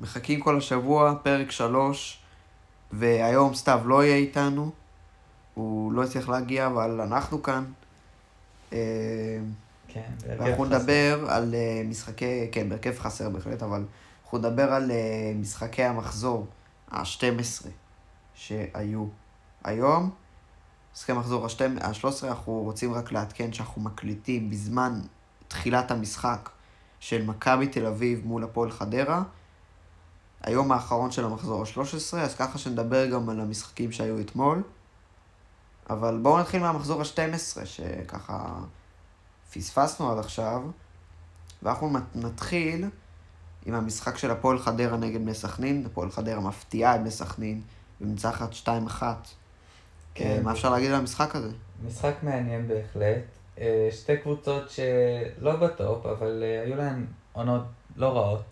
מחכים כל השבוע, פרק שלוש, והיום סתיו לא יהיה איתנו. הוא לא הצליח להגיע, אבל אנחנו כאן. אה, כן, ואנחנו. נדבר על אה, משחקי, כן, בהרכב חסר בהחלט, אבל אנחנו נדבר על אה, משחקי המחזור ה-12 שהיו היום. משחקי המחזור ה-13, אנחנו רוצים רק לעדכן שאנחנו מקליטים בזמן תחילת המשחק של מכבי תל אביב מול הפועל חדרה. היום האחרון של המחזור ה-13, אז ככה שנדבר גם על המשחקים שהיו אתמול. אבל בואו נתחיל מהמחזור ה-12, שככה פספסנו עד עכשיו, ואנחנו נת- נתחיל עם המשחק של הפועל חדרה נגד בני סכנין. הפועל חדרה מפתיעה את בני סכנין ומנצחת 2-1. כן. מה אפשר להגיד על המשחק הזה? משחק מעניין בהחלט. אה, שתי קבוצות שלא בטופ, אבל אה, היו להן עונות לא רעות.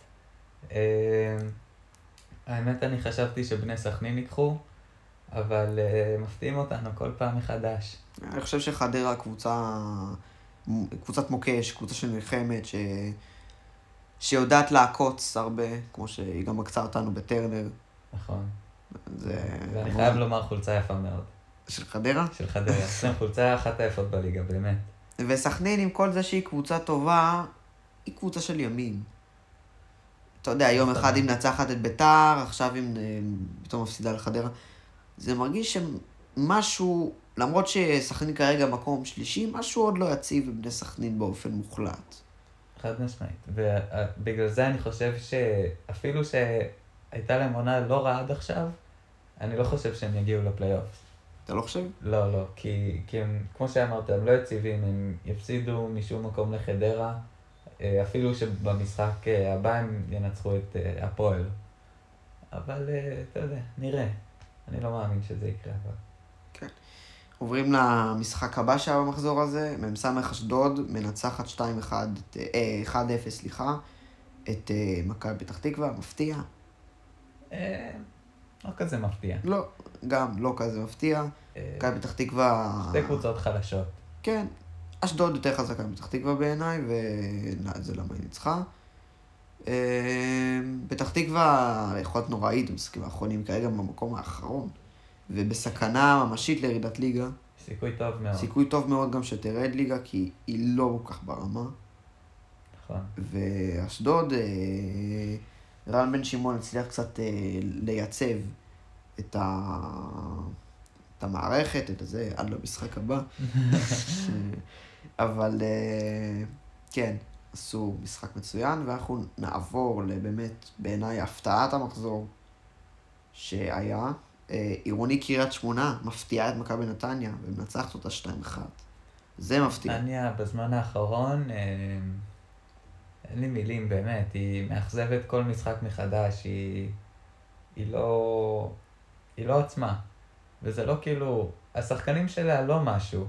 האמת, אני חשבתי שבני סכנין ייקחו, אבל אה, מפתיעים אותנו כל פעם מחדש. אני חושב שחדרה קבוצה, קבוצת מוקש, קבוצה שנלחמת, ש... שיודעת לעקוץ הרבה, כמו שהיא גם עקצה אותנו בטרנר. נכון. זה... ואני חייב לומר חולצה יפה מאוד. של חדרה? של חדרה. כן, חולצה אחת היפות בליגה, באמת. וסכנין, עם כל זה שהיא קבוצה טובה, היא קבוצה של ימין. אתה יודע, יום. אחד היא מנצחת את ביתר, עכשיו היא פתאום מפסידה לחדרה. זה מרגיש שמשהו, למרות שסכנין כרגע מקום שלישי, משהו עוד לא יציב בבני סכנין באופן מוחלט. חד משמעית. ובגלל זה אני חושב שאפילו שהייתה להם עונה לא רעה עד עכשיו, אני לא חושב שהם יגיעו לפלייאוף. אתה לא חושב? לא, לא, כי, כי הם, כמו שאמרת, הם לא יציבים, הם יפסידו משום מקום לחדרה, אפילו שבמשחק אה, הבא הם ינצחו את אה, הפועל. אבל אה, אתה יודע, נראה. אני לא מאמין שזה יקרה, אבל... עוברים למשחק הבא שהיה במחזור הזה, מ"ס אשדוד מנצחת 2-1, את- אה, 1-0, סליחה, את אה, מכבי פתח תקווה, מפתיע. אה, לא כזה מפתיע. לא, גם לא כזה מפתיע. אה, מכבי פתח תקווה... שתי קבוצות חלשות. כן. אשדוד יותר חזקה מפתח תקווה בעיניי, וזה למה היא ניצחה. אה, פתח תקווה יכולת נוראית במשחקים האחרונים, כרגע במקום האחרון, ובסכנה ממשית לירידת ליגה. סיכוי טוב מאוד. סיכוי טוב מאוד גם שתרד ליגה, כי היא לא כל כך ברמה. נכון. ואשדוד, אה, רן בן שמעון הצליח קצת אה, לייצב את, ה... את המערכת, את הזה, עד למשחק הבא. אבל אה, כן, עשו משחק מצוין, ואנחנו נעבור לבאמת, בעיניי, הפתעת המחזור שהיה. אה, עירוני קריית שמונה מפתיעה את מכבי נתניה ומנצחת אותה 2-1. זה מפתיע. נתניה בזמן האחרון, אה, אין לי מילים באמת, היא מאכזבת כל משחק מחדש, היא, היא לא, היא לא עצמה. וזה לא כאילו, השחקנים שלה לא משהו,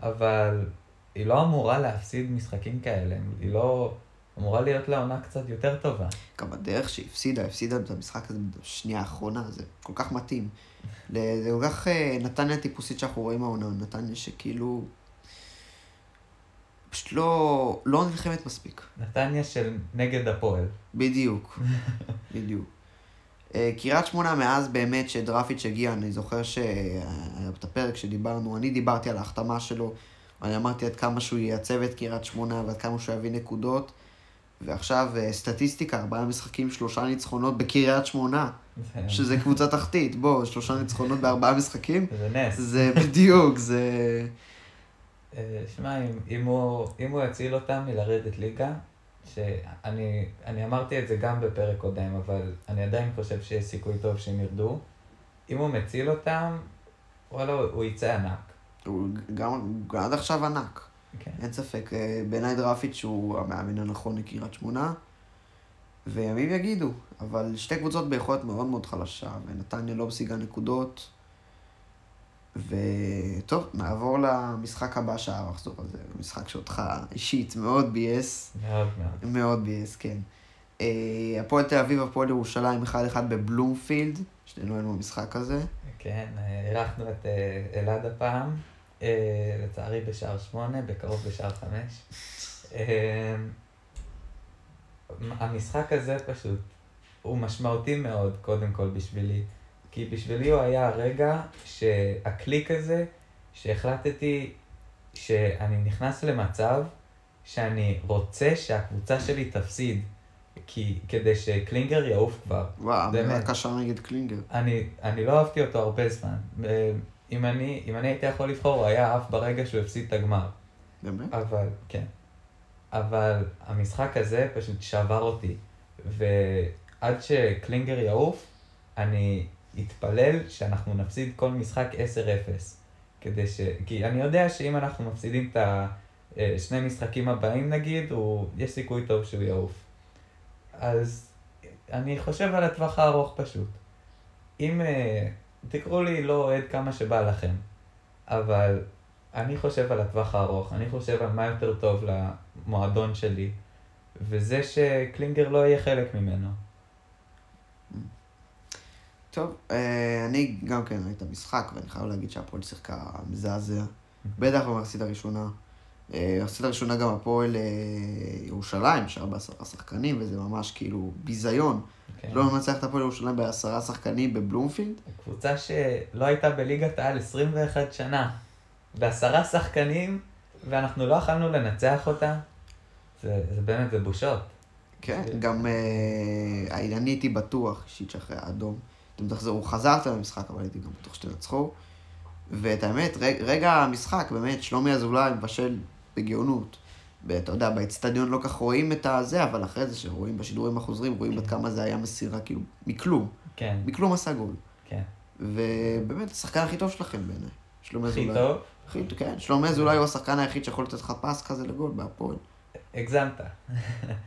אבל היא לא אמורה להפסיד משחקים כאלה, היא לא אמורה להיות לה עונה קצת יותר טובה. גם הדרך שהיא הפסידה, הפסידה את המשחק הזה בשנייה האחרונה, זה כל כך מתאים. זה כל כך אה, נתניה טיפוסית שאנחנו רואים העונה, נתניה שכאילו... פשוט לא, לא נלחמת מספיק. נתניה של נגד הפועל. בדיוק, בדיוק. אה, קריית שמונה מאז באמת שדרפיץ' הגיע, אני זוכר שהיה את הפרק שדיברנו, אני דיברתי על ההחתמה שלו, ואני אמרתי עד כמה שהוא ייצב את קריית שמונה ועד כמה שהוא יביא נקודות, ועכשיו אה, סטטיסטיקה, ארבעה משחקים, שלושה ניצחונות בקריית שמונה, זה- שזה קבוצה תחתית, בוא, שלושה ניצחונות בארבעה משחקים, זה נס. זה בדיוק, זה... אה, שמע, אם, אם, הוא, אם הוא יציל אותם מלרדת ליגה, שאני אני אמרתי את זה גם בפרק קודם, אבל אני עדיין חושב שיש סיכוי טוב שהם ירדו. אם הוא מציל אותם, וואלה, הוא יצא ענק. הוא גם, גם עד עכשיו ענק. כן. אין ספק, אה, בעיניי דרפיץ' הוא המאמן הנכון לקריית שמונה, וימים יגידו, אבל שתי קבוצות ביכולת מאוד מאוד חלשה, ונתניה לא משיגה נקודות. וטוב, נעבור למשחק הבא שהיה המחזור הזה, משחק שאותך אישית מאוד ביאס, מאוד מאוד. מאוד ביאס, כן. אה, הפועל תל אביב, הפועל ירושלים, 1-1 בבלומפילד, שנינו היינו במשחק הזה. כן, אה, אירחנו את אלעד הפעם, לצערי בשער שמונה, בקרוב בשער חמש. אה, המשחק הזה פשוט, הוא משמעותי מאוד, קודם כל בשבילי. כי בשבילי הוא היה הרגע שהקליק הזה, שהחלטתי שאני נכנס למצב שאני רוצה שהקבוצה שלי תפסיד. כי, כדי שקלינגר יעוף כבר. וואו, אמירה באמת. קשה נגד קלינגר. אני, אני לא אהבתי אותו הרבה זמן. אה, אם אני, אם אני הייתי יכול לבחור, הוא היה עף ברגע שהוא הפסיד את הגמר. באמת? אבל, כן. אבל המשחק הזה פשוט שבר אותי. ועד שקלינגר יעוף, אני אתפלל שאנחנו נפסיד כל משחק 10-0. כדי ש... כי אני יודע שאם אנחנו מפסידים את השני משחקים הבאים נגיד, הוא... יש סיכוי טוב שהוא יעוף. אז אני חושב על הטווח הארוך פשוט. אם... תקראו לי לא אוהד כמה שבא לכם, אבל אני חושב על הטווח הארוך, אני חושב על מה יותר טוב למועדון שלי, וזה שקלינגר לא יהיה חלק ממנו. טוב, אה, אני גם כן ראיתי את המשחק, ואני חייב להגיד שהפועל שיחקה מזעזע. בטח במחצית הראשונה. אה, במחצית הראשונה גם הפועל אה, ירושלים, שהיה בעשרה שחקנים, וזה ממש כאילו ביזיון. כן. לא לנצח את הפועל ירושלים בעשרה שחקנים בבלומפילד. קבוצה שלא הייתה בליגת העל 21 שנה, בעשרה שחקנים, ואנחנו לא יכלנו לנצח אותה. זה, זה באמת, זה בושות. כן. גם אה, אני הייתי בטוח, אישית שאחרי האדום, אתם תחזרו, חזרתם למשחק, אבל הייתי גם בטוח שתנצחו. ואת האמת, רגע המשחק, באמת, שלומי אזולאי מבשל בגאונות. ואתה יודע, באצטדיון לא כך רואים את הזה, אבל אחרי זה שרואים בשידורים החוזרים, רואים עד כמה זה היה מסירה, כאילו, מכלום. כן, מכלום עשה גול. כן. ובאמת, השחקן הכי טוב שלכם בעיניי. שלומי הכי אזולאי. טוב, הכי טוב. כן, שלומי אזולאי הוא השחקן היחיד שיכול לתת לך פס כזה לגול בהפועל. הגזמת.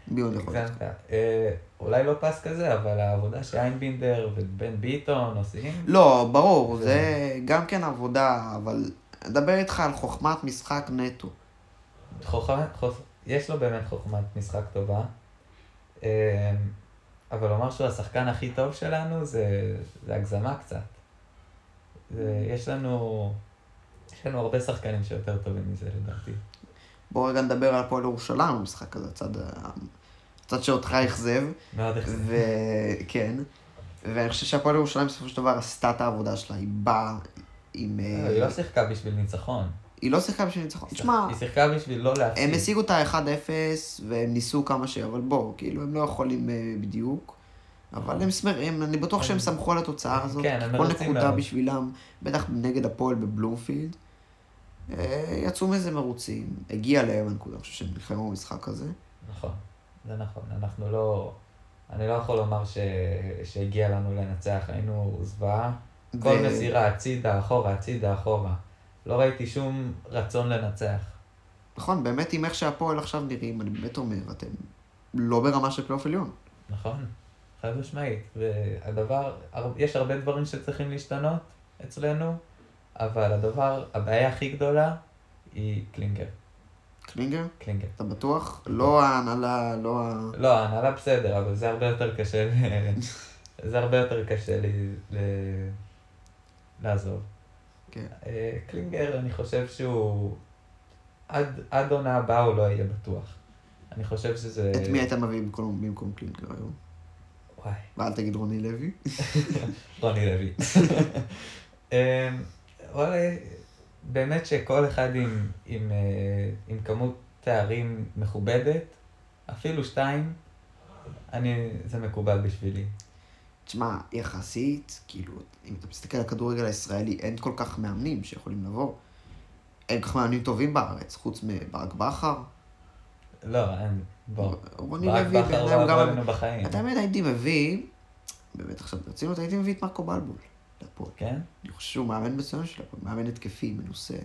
מי עוד יכול לתת? הגזמת. אה, אולי לא פס כזה, אבל העבודה שאיינבינדר ובן ביטון עושים, לא, ברור, זה- זה גם כן עבודה, אבל אדבר איתך על חוכמת משחק נטו. חוכמת, חוכ... יש לו באמת חוכמת משחק טובה. אה, אבל לומר שהוא השחקן הכי טוב שלנו זה, זה הגזמה קצת. זה, יש לנו... יש לנו הרבה שחקנים שיותר טובים מזה לדעתי. בואו רגע נדבר על הפועל ירושלים במשחק הזה, הצד, הצד שאותך אכזב, מאוד אכזב. וכן, ואני חושב שהפועל ירושלים בסופו של דבר עשתה את העבודה שלה, היא באה עם... אה, היא לא שיחקה בשביל ניצחון. היא לא שיחקה בשביל ניצחון. תשמע, היא שיחקה בשביל לא להפסיד. הם השיגו את ה-1-0, והם ניסו כמה ש... אבל בואו, כאילו, הם לא יכולים אה, בדיוק. אבל הם שמחים, אני בטוח שהם הם- שמחו על התוצאה הזאת. כן, הם כל מרוצים נקודה מאוד. בשבילם, בטח נגד הפועל בבלומפילד. אה, יצאו מזה מרוצים, הגיע להם הנקודה, אני חושב שהם נלחמו במשחק הזה. נכון, זה נכון. אנחנו לא... אני לא יכול לומר ש... שהגיע לנו לנצח, היינו זוועה. כל מסירה הצידה, אחורה, הצידה, אחורה. לא ראיתי שום רצון לנצח. נכון, באמת עם איך שהפועל עכשיו נראים, אני באמת אומר, אתם לא ברמה של פלייאוף עליון. נכון, חד משמעית. והדבר, יש הרבה דברים שצריכים להשתנות אצלנו, אבל הדבר, הבעיה הכי גדולה היא קלינגר. קלינגר, קלינגר. אתה בטוח? לא ההנהלה, לא ה... לא, ההנהלה בסדר, אבל זה הרבה יותר קשה, זה הרבה יותר קשה לי. לעזוב. כן. אה, קלינגר, אני חושב שהוא... עד, עד עונה הבאה הוא לא יהיה בטוח. אני חושב שזה... את מי היית מביא במקום, במקום קלינגר היום? וואי, ואל תגיד רוני לוי. רוני לוי. אמ, וואלה, באמת שכל אחד עם, עם, אה, עם כמות תארים מכובדת, אפילו שתיים, אני, זה מקובל בשבילי. תשמע, יחסית, כאילו, אם אתה מסתכל על הכדורגל הישראלי, אין כל כך מאמנים שיכולים לבוא. אין כל כך מאמנים טובים בארץ, חוץ מברק בכר. לא, אין, בוא. רוני לוי, עבר גם... אלינו בחיים. את האמת, הייתי מביא, באמת עכשיו ברצינות, הייתי מביא את מרקו בלבול לפועל. כן? אני חושב שהוא מאמן מצוין של הפועל, מאמן התקפי, מנוסה.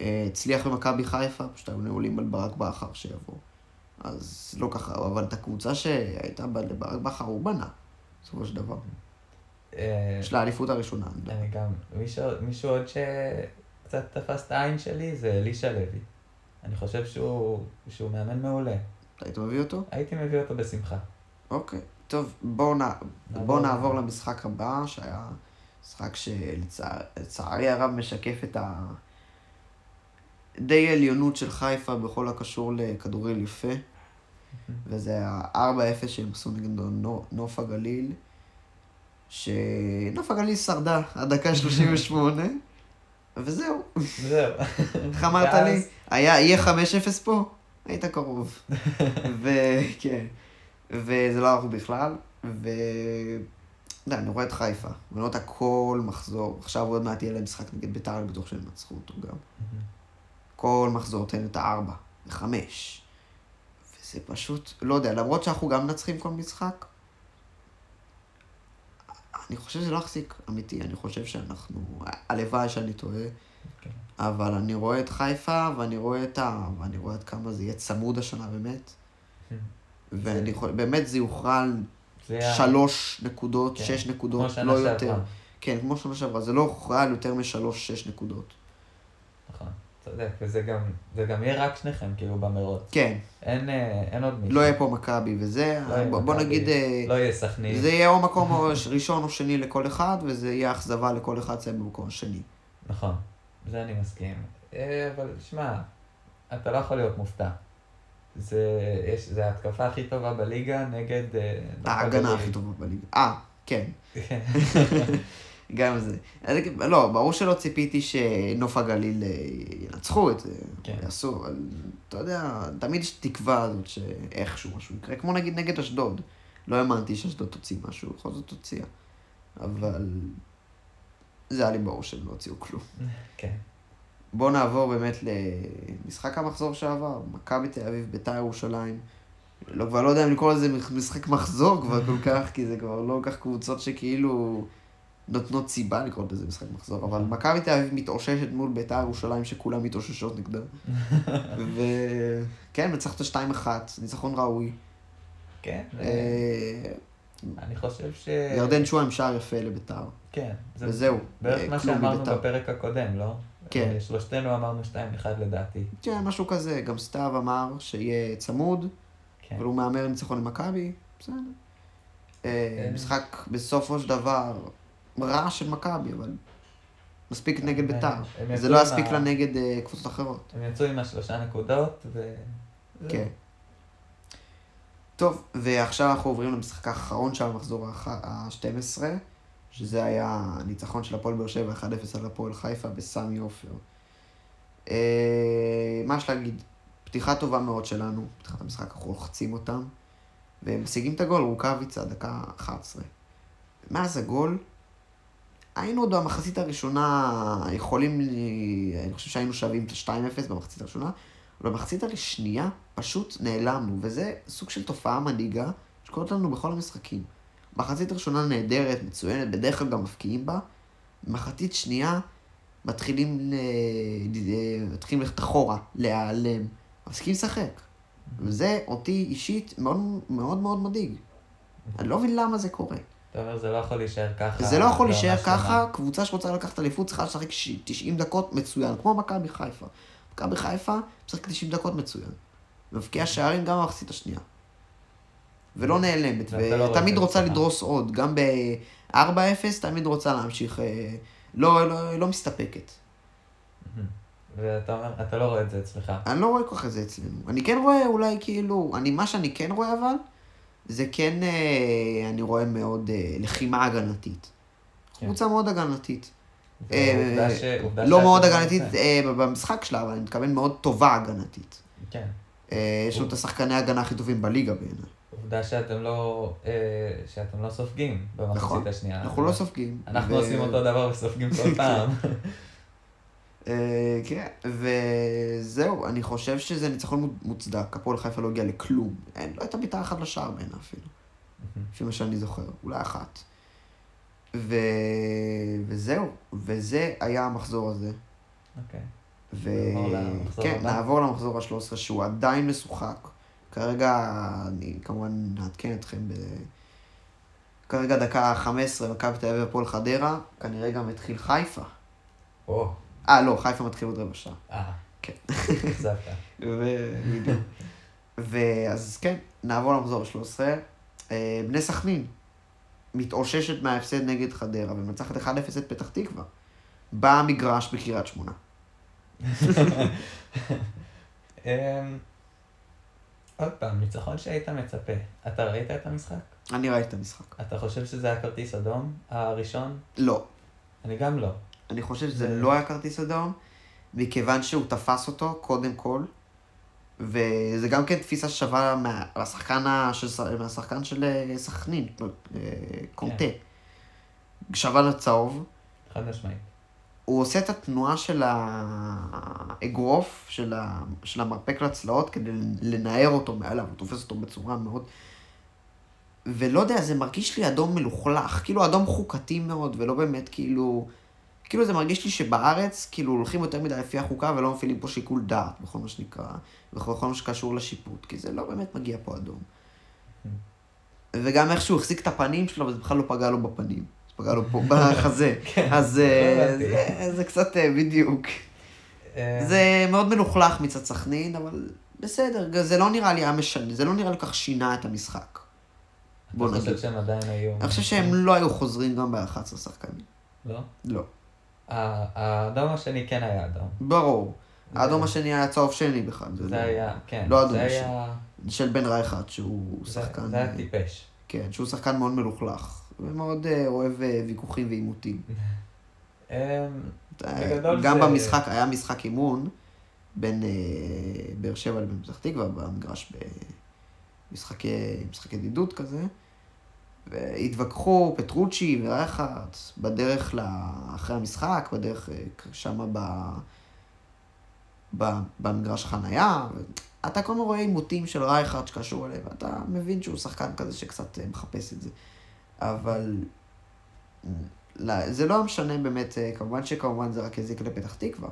אה, הצליח במכבי חיפה, פשוט היו נעולים על ברק בכר שיבוא. אז לא ככה, אבל את הקבוצה שהייתה לברק בכר הוא בנה, בסופו של דבר. אה, יש לה האליפות הראשונה. אני גם, מישהו, עוד שקצת תפס את העין שלי זה אלישע לוי. אני חושב שהוא, מאמן מעולה. היית מביא אותו? הייתי מביא אותו בשמחה. אוקיי. טוב, בואו נע... נעבור. בוא נעבור למשחק הבא, שהיה משחק שלצערי הרב משקף את ה... די עליונות של חיפה בכל הקשור לכדורגל יפה. וזה ה-4-0 שהם עשו נגד נו- נוף הגליל, שנוף הגליל שרדה עד דקה 38, וזהו. זהו. איך אמרת לי? היה, יהיה 5-0 פה? היית קרוב. וכן, וזה לא ארוך בכלל, ו... אתה יודע, אני רואה את חיפה, ואני רואה אותה כל מחזור. עכשיו עוד מעט יהיה להם משחק נגד בית"ר, אני בטוח שהם ינצחו אותו גם. כל מחזור תן את הארבע, וחמש. וזה פשוט, לא יודע, למרות שאנחנו גם מנצחים כל משחק, אני חושב שזה לא יחזיק, אמיתי, אני חושב שאנחנו, הלוואי שאני טועה, כן. אבל אני רואה את חיפה, ואני רואה את ה... ואני רואה עד כמה זה יהיה צמוד השנה באמת, ואני יכול, באמת זה יוכרע על זה היה- שלוש נקודות, כן. שש נקודות, לא יותר. שעברה. כן, כמו שנה שעברה, זה לא הוכרע על יותר משלוש, שש נקודות. נכון, צודק, וזה גם, זה גם יהיה רק שניכם, כאילו, במרוץ. כן, אין, אה, אין עוד מישהו. לא יהיה פה מכבי וזה, לא בוא בוא נגיד... אה, לא יהיה סכנין. זה יהיה או מקום ראשון או שני לכל אחד, וזה יהיה אכזבה לכל אחד לסיים במקום השני. נכון, זה אני מסכים. אה, אבל שמע, אתה לא יכול להיות מופתע. זה, יש, זה ההתקפה הכי טובה בליגה נגד... ההגנה. הכי טובה בליגה. אה, כן, כן. גם זה. לא, ברור שלא ציפיתי שנוף הגליל אה, ינצחו את זה, כן. יעשו, אבל אתה יודע, תמיד יש תקווה הזאת שאיכשהו משהו יקרה, כמו נגיד נגד אשדוד. לא האמנתי שאשדוד תוציא משהו, בכל זאת הוציאה. אבל זה היה לי ברור שהם לא הוציאו כלום. כן. בואו נעבור באמת למשחק המחזור שעבר, מכבי תל אביב, ביתר ירושלים. לא, כבר לא יודע אם לקרוא לזה משחק מחזור כבר כל כך, כי זה כבר לא כל כך קבוצות שכאילו נותנות סיבה לקרוא לזה משחק מחזור, אבל מכבי תל אביב מתאוששת מול ביתר ירושלים שכולם מתאוששות נגדה. וכן, מנצחת 2-1, ניצחון ראוי. כן, אה, אני חושב ש... ירדן שועה עם שער יפה לביתר. כן. זה וזהו, בערך אה, מה שאמרנו. בפרק הקודם, לא? כן. אה, שלושתנו אמרנו 2-1 לדעתי. כן, משהו כזה. גם סתיו אמר שיהיה צמוד. כן. אבל הוא מהמר ניצחון למכבי, בסדר. אה, משחק בסופו של דבר רע של מכבי, אבל מספיק נגד ביתר. זה לא יספיק לה נגד אה, קבוצות אחרות. הם יצאו עם השלושה נקודות, ו... כן. טוב, ועכשיו אנחנו עוברים למשחק האחרון של המחזור ה-12, שזה היה הניצחון של הפועל באר שבע 1-0 על הפועל חיפה בסמי עופר. אה, מה יש להגיד? פתיחה טובה מאוד שלנו, פתיחת המשחק, אנחנו לוחצים אותם, והם משיגים את הגול, רוקאביצה, דקה 11. מאז הגול, היינו עוד במחצית הראשונה יכולים, אני חושב שהיינו שווים את ה-2-0 במחצית הראשונה, אבל במחצית השנייה פשוט נעלמנו, וזה סוג של תופעה מדאיגה שקורית לנו בכל המשחקים. מחצית ראשונה נהדרת, מצוינת, בדרך כלל גם מפקיעים בה. מחצית שנייה מתחילים, מתחילים ללכת אחורה, להיעלם, מפסיקים לשחק. וזה אותי אישית מאוד מאוד מאוד מדאיג. אני לא מבין למה זה קורה. אתה אומר, זה לא יכול להישאר ככה. זה לא יכול בעונה להישאר. ככה, קבוצה שרוצה לקחת אליפות צריכה לשחק ש- 90 דקות מצוין, כמו מכבי חיפה. מכבי חיפה משחק 90 דקות מצוין. מבקיע שערים גם במחצית השנייה. ולא נעלמת, לא ותמיד רוצה. לדרוס עוד. גם ב-4-0 תמיד רוצה להמשיך, אה, לא, לא, לא מסתפקת. ואתה אומר, אתה לא רואה את זה אצלך. אני לא רואה כל כך את זה אצלנו. אני כן רואה אולי כאילו, אני, מה שאני כן רואה אבל, זה כן, אה, אני רואה מאוד אה, לחימה הגנתית. כן. קבוצה מאוד הגנתית. אה, לא מאוד הגנתית במשחק שלה, אבל אני מתכוון מאוד טובה הגנתית. כן. יש לנו את השחקני ההגנה הכי טובים בליגה בעיניי. עובדה שאתם לא, שאתם לא סופגים במחצית נכון. השנייה. אנחנו לא סופגים. אנחנו עושים אותו דבר וסופגים כל פעם. אה, כן, וזהו, אני חושב שזה ניצחון מוצדק. הפועל חיפה לא הגיע לכלום. אין, לא הייתה בעיטה אחת לשער בעיניי אפילו. לפי מה שאני זוכר, אולי אחת. ו... וזהו, וזה היה המחזור הזה. אוקיי. ו... נעבור למחזור כן. נעבור למחזור ה-13, שהוא עדיין משוחק. כרגע, אני כמובן נעדכן אתכם ב... כרגע דקה 15, מכבי תל אביב הפועל חדרה, כנראה גם התחיל חיפה. או, אה, לא, חיפה מתחיל עוד רבע שעה. אה. כן. אכזבת. בדיוק. ואז כן, נעבור למחזור ה-13. אה, בני סכנין מתאוששת מההפסד נגד חדרה ומנצחת 1-0 את פתח תקווה. במגרש בקריית שמונה. אמ, עוד פעם, ניצחון שהיית מצפה. אתה ראית את המשחק? אני ראיתי את המשחק. אתה חושב שזה היה כרטיס אדום הראשון? לא. אני גם לא. אני חושב שזה זה- לא היה כרטיס אדום, מכיוון שהוא תפס אותו, קודם כל, וזה גם כן תפיסה שווה מה- מהשחקן, של מהשחקן של אה, סכנין, אה, קונטה. שווה לצהוב. חד משמעית. הוא עושה את התנועה של האגרוף, של, ה... של המרפק לצלעות, כדי לנער אותו מעליו, הוא תופס אותו בצורה מאוד... ולא יודע, זה מרגיש לי אדום מלוכלך, כאילו אדום חוקתי מאוד, ולא באמת כאילו... כאילו זה מרגיש לי שבארץ, כאילו הולכים יותר מדי לפי החוקה ולא מפעילים פה שיקול דעת, בכל מה שנקרא, בכל מה שקשור לשיפוט, כי זה לא באמת מגיע פה אדום. וגם איך שהוא החזיק את הפנים שלו, וזה בכלל לא פגע לו בפנים. זה פגע לו פה בחזה. כן, אז לא אה. זה- זה קצת אה, בדיוק. אה, זה מאוד מלוכלך מצד סכנין, אבל בסדר, זה לא נראה לי היה משנה, זה לא נראה לי כך שינה את המשחק. בוא נגיד. חושב שהם עדיין היו... אני חושב שהם לא היו חוזרים גם ב-11 שחקנים. לא? לא. האדום השני כן היה אדום. ברור. האדום השני היה צהוב שני בכלל. זה לא- היה, כן. לא אדום. היה... של בן רייכרד, שהוא שחקן... זה היה טיפש. כן, שהוא שחקן מאוד מלוכלך. ומאוד אה, אוהב אה, ויכוחים ועימותים. אמ, גם במשחק, היה משחק אימון בין אה, באר שבע לבין פתח תקווה במגרש במשחקי משחק ידידות כזה. והתווכחו פטרוצ'י ורייכרד בדרך ל... אחרי המשחק, בדרך אה, שמה ב... ב... במגרש חנייה. אתה כל הזמן רואה עימותים של רייכרד שקשור אליהם, ואתה מבין שהוא שחקן כזה שקצת אה, מחפש את זה. אבל לא, זה לא משנה באמת, אה, כמובן שכמובן זה רק הזיק לפתח תקווה,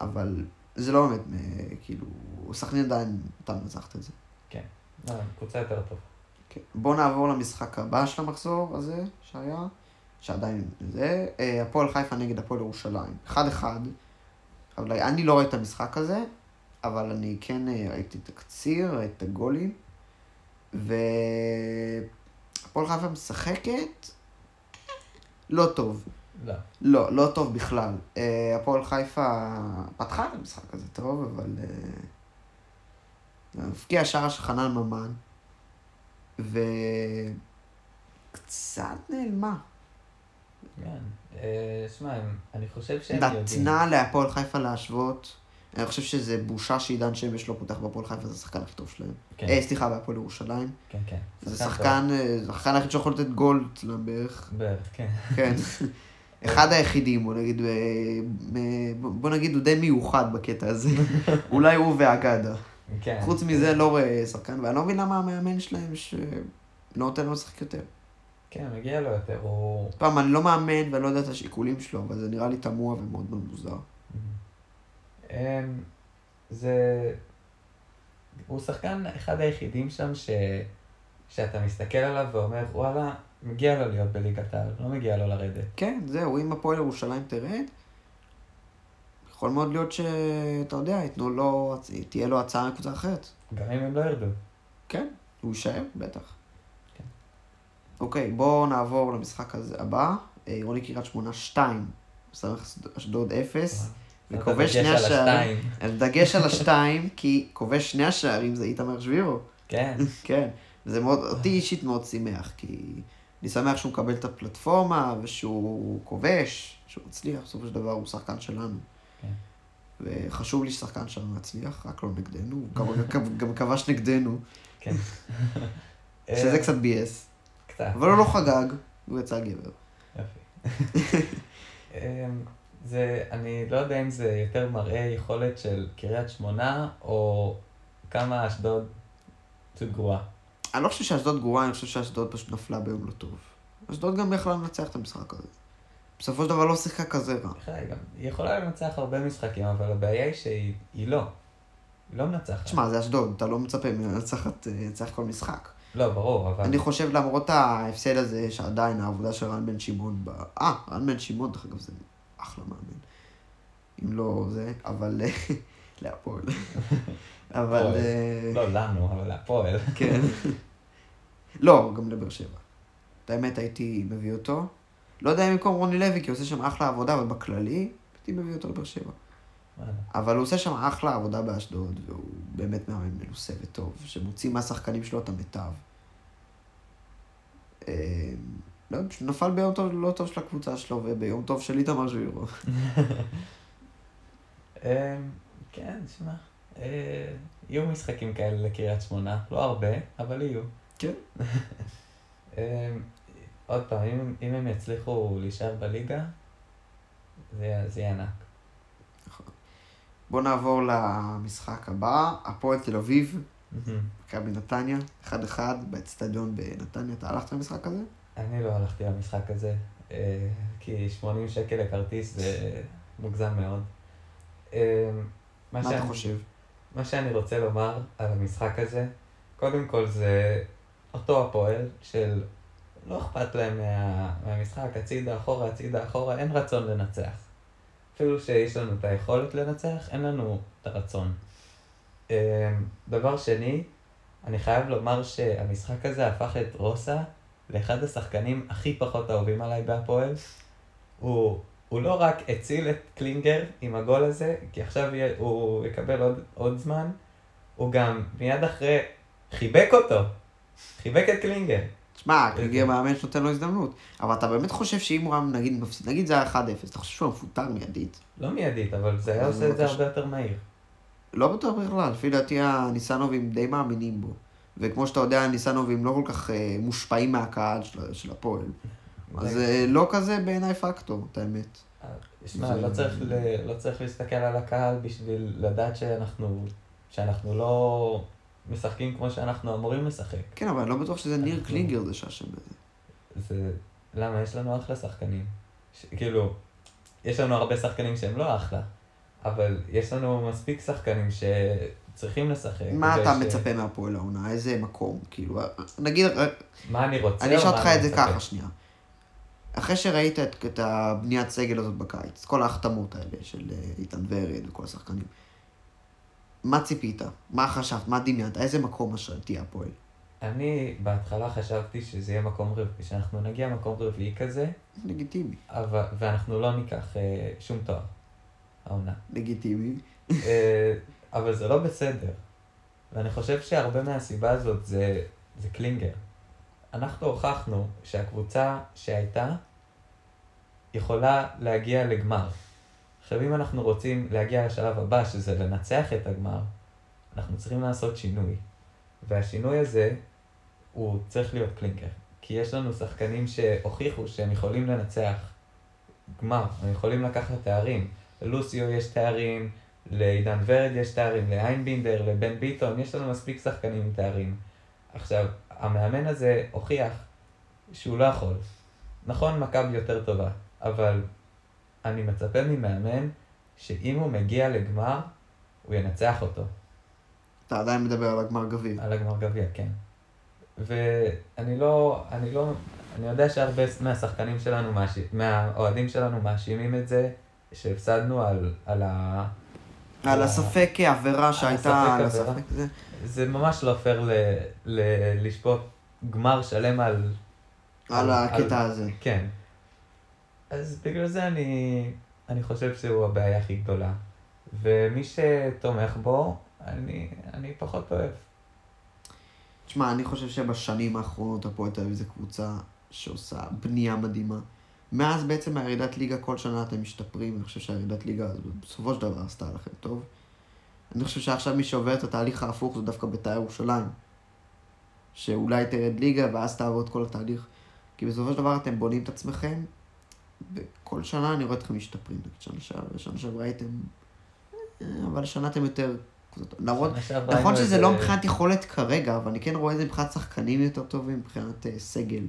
אבל זה לא באמת, כאילו, סכנין עדיין הייתה מנצחת את זה. לא, קבוצה יותר טובה. כן. בואו נעבור למשחק הבא של המחזור הזה, שהיה, שעדיין זה, אה, הפועל חיפה נגד הפועל ירושלים. אחד אחד, אבל אני לא ראיתי את המשחק הזה, אבל אני כן אה, ראיתי את הקציר, ראיתי את הגולים, והפועל חיפה משחקת לא טוב. לא. לא, לא טוב בכלל. אה, הפועל חיפה פתחה את המשחק הזה טוב, אבל... הבקיע שער של חנן ממן, וקצת נעלמה. כן. אה, שמע, אני חושב שהם יודעים. נתנה להפועל חיפה להשוות. אני חושב שזה בושה שעידן שמש לא פותח בהפועל חיפה, זה השחקן הכי טוב שלהם. כן, אה, סליחה, בהפועל ירושלים. כן, כן. זה. שחקן, אה, השחקן היחיד שיכול לתת גול אצלם בערך. בערך, כן. כן. אחד היחידים, בוא נגיד, אה, בוא נגיד, הוא די מיוחד בקטע הזה. אולי הוא ואגדה. כן. חוץ מזה, לא רואה שחקן, ואני לא מבין למה המאמן שלהם שלא נותן לו לשחק יותר. כן, מגיע לו יותר, הוא... פעם, אני לא מאמן ואני לא יודע את השיקולים שלו, אבל זה נראה לי תמוה ומאוד מאוד מוזר. אמ, זה... הוא שחקן אחד היחידים שם ש... שאתה מסתכל עליו ואומר, וואלה, מגיע לו להיות בליגת העל, לא מגיע לו לרדת. כן, זהו, אם הפועל ירושלים תרד, יכול מאוד להיות שאתה יודע, ייתנו לו, תהיה לו הצעה מקבוצה אחרת. גם אם הם לא ירדו. כן, הוא יישאר, בטח. כן. אוקיי, בואו נעבור למשחק הזה הבא. אה, עירוני קריית שמונה 2, סמך אשדוד 0. וכובש אתה שני השערים. דגש על השתיים, כי כובש שני השערים זה איתמר שבירו. כן, כן. זה מאוד, אותי אישית מאוד שימח, כי אני שמח שהוא מקבל את הפלטפורמה, ושהוא כובש, שהוא מצליח, בסופו של דבר הוא שחקן שלנו. וחשוב לי ששחקן שלנו יצליח, רק לא נגדנו, הוא גם- כבש נגדנו, כן. שזה קצת ביאס. קצת. אבל הוא לא חגג, הוא יצא גבר. יופי. אמ, זה, אני לא יודע אם זה יותר מראה יכולת של קריית שמונה, או כמה אשדוד פשוט גרועה. אני לא חושב שאשדוד גרועה, אני חושב שאשדוד פשוט נפלה ביום לא טוב. אשדוד גם יכלה לנצח את המשחק הזה. בסופו של דבר לא שיחקה כזה רע. היא יכולה לנצח הרבה משחקים, אבל הבעיה היא שהיא היא לא. היא לא מנצחת. תשמע, זה אשדוד, אתה לא מצפה ממנה לנצחת, אה, לנצח כל משחק. לא, ברור, אבל... אני חושב למרות ההפסד הזה, שעדיין העבודה של רן בן שמעון ב... אה, רן בן שמעון, דרך אגב, זה אחלה מאמן. אם לא זה, אבל... אה, להפועל. אבל... אה, לא לנו, אבל להפועל. כן. לא, גם לבאר שבע. את האמת, הייתי מביא אותו. לא יודע אם במקום רוני לוי, כי הוא עושה שם אחלה עבודה, אבל בכללי, הייתי מביא אותו לבאר שבע. אבל הוא עושה שם אחלה עבודה באשדוד, והוא באמת מאמן מנוסה וטוב, שמוציא מהשחקנים שלו את המיטב. אה, לא, פשוט נפל ביום טוב, לא טוב של הקבוצה שלו, וביום טוב של איתמר ז'בירו. אמ, כן, שמע, אה, יהיו משחקים כאלה לקריית שמונה, לא הרבה, אבל יהיו. כן. עוד פעם, אם, אם הם יצליחו להישאר בליגה, זה זה יהיה ענק. בואו נעבור למשחק הבא, הפועל תל אביב, מכבי נתניה, 1-1 באצטדיון בנתניה. אתה הלכת למשחק הזה? אני לא הלכתי למשחק הזה, אה, כי 80 שקל לכרטיס זה מוגזם מאוד. אה, מה אתה חושב? מה שאני רוצה לומר על המשחק הזה, קודם כל זה אותו הפועל של לא אכפת להם מה, מהמשחק, הצידה אחורה, הצידה אחורה, אין רצון לנצח. אפילו שיש לנו את היכולת לנצח, אין לנו את הרצון. אה, דבר שני, אני חייב לומר שהמשחק הזה הפך את רוסה לאחד השחקנים הכי פחות אהובים עליי בהפועל. הוא, הוא לא רק הציל את קלינגר עם הגול הזה, כי עכשיו הוא יקבל עוד, עוד זמן, הוא גם מיד אחרי חיבק אותו, חיבק את קלינגר. תשמע, קליגר מאמן שנותן לו הזדמנות. אבל אתה באמת חושב שאם הוא היה, נגיד, מפסיד, נגיד זה היה 1-0, אתה חושב שהוא מפוטר מיידית? לא מיידית, אבל זה היה עושה את זה. הרבה יותר מהיר. לא בטוח בכלל, לפי דעתי הניסנובים די מאמינים בו. וכמו שאתה יודע, הניסנובים לא כל כך אה, מושפעים מהקהל של, הפועל. אז זה- זה לא כזה בעיניי פקטור, את האמת. שמע, זה- לא לא צריך להסתכל על הקהל בשביל לדעת שאנחנו, שאנחנו לא משחקים כמו שאנחנו אמורים לשחק. כן, אבל אני לא בטוח שזה ניר קלינגר זה שאשם בזה. זה... למה? יש לנו אחלה שחקנים. ש... כאילו, יש לנו הרבה שחקנים שהם לא אחלה, אבל יש לנו מספיק שחקנים שצריכים לשחק. מה אתה מצפה מהפועל העונה? איזה מקום? כאילו, נגיד, אה, מה אני רוצה? אני אשאל אותך את זה? ככה שנייה. אחרי שראית את, את הבניית סגל הזאת בקיץ, כל ההחתמות האלה של אה, איתן ורד וכל השחקנים, מה ציפית? מה חשבת? מה דמיינת? איזה מקום אשר תהיה הפועל? אני בהתחלה חשבתי שזה יהיה מקום רביעי, שאנחנו נגיע מקום רביעי כזה, לגיטימי. אבל... ואנחנו לא ניקח אה, שום תואר, העונה. לגיטימי. אה, אבל זה לא בסדר. ואני חושב שהרבה מהסיבה הזאת זה, זה קלינגר. אנחנו הוכחנו שהקבוצה שהייתה יכולה להגיע לגמר. עכשיו אם אנחנו רוצים להגיע לשלב הבא, שזה לנצח את הגמר, אנחנו צריכים לעשות שינוי. והשינוי הזה, הוא צריך להיות קלינגר. כי יש לנו שחקנים שהוכיחו שהם יכולים לנצח גמר, הם יכולים לקחת תארים. ללוסיו יש תארים, לעידן ורד יש תארים, לאיינבינדר, לבן ביטון, יש לנו מספיק שחקנים עם תארים. עכשיו, המאמן הזה הוכיח שהוא לא יכול. נכון, מכבי יותר טובה, אבל אני מצפה ממאמן שאם הוא מגיע לגמר, הוא ינצח אותו. אתה עדיין מדבר על הגמר גביע. על הגמר גביע, כן. ואני לא, אני לא, אני יודע שהרבה מהשחקנים שלנו, מהאוהדים שלנו מאשימים את זה, שהפסדנו על, על ה... על הספק עבירה שהייתה, על הספק זה. זה ממש לא פייר ל, ל, לשפוט גמר שלם על... על על- הקטע על- הזה. כן. אז בגלל זה אני, אני חושב שהוא הבעיה הכי גדולה. ומי שתומך בו, אני, אני פחות אוהב. תשמע, אני חושב שבשנים האחרונות הפועל תל אביב זו קבוצה שעושה בנייה מדהימה. מאז בעצם הירידת ליגה כל שנה אתם משתפרים, אני חושב שהירידת ליגה בסופו של דבר עשתה לכם טוב. אני חושב שעכשיו מי שעובר את התהליך ההפוך זה דווקא בית"ר ירושלים. שאולי תרד ליגה ואז תעבור את כל התהליך. כי בסופו של דבר אתם בונים את עצמכם, וכל שנה אני רואה אתכם משתפרים. שנה שעברה, שנה שעברה הייתם... אה, אבל השנה אתם יותר... למרות שנה נכון היינו שזה לא מבחינת יכולת כרגע, אבל אני כן רואה את זה מבחינת שחקנים יותר טובים, מבחינת אה, סגל.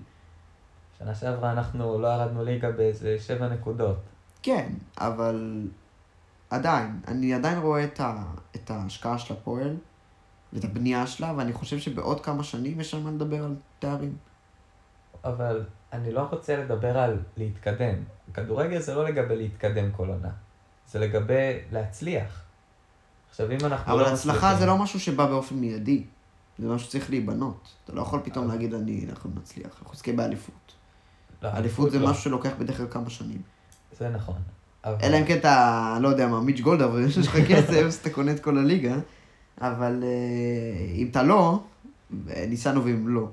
שנה שעברה אנחנו לא ירדנו ליגה באיזה שבע נקודות. כן, אבל עדיין, אני עדיין רואה את, ה, את ההשקעה של הפועל ואת הבנייה שלה, ואני חושב שבעוד כמה שנים יש שם מה לדבר על תארים. אבל אני לא רוצה לדבר על להתקדם. כדורגל זה לא לגבי להתקדם כל עונה. זה לגבי להצליח. עכשיו אם אנחנו אבל לא הצלחה מצליחים- זה לא משהו שבא באופן מיידי. זה משהו שצריך להיבנות. אתה לא יכול פתאום אבל- להגיד, אני, אנחנו נצליח, אנחנו נזכה באליפות. לא, אליפות זה לא. משהו שלוקח בדרך כלל כמה שנים. זה נכון. אבל- אלא אם כן אתה, לא יודע מה, מיץ' גולדה, ויש לך כסף, אז אתה קונה את כל הליגה. אבל אה, אם אתה לא, ניסנו ואם לא.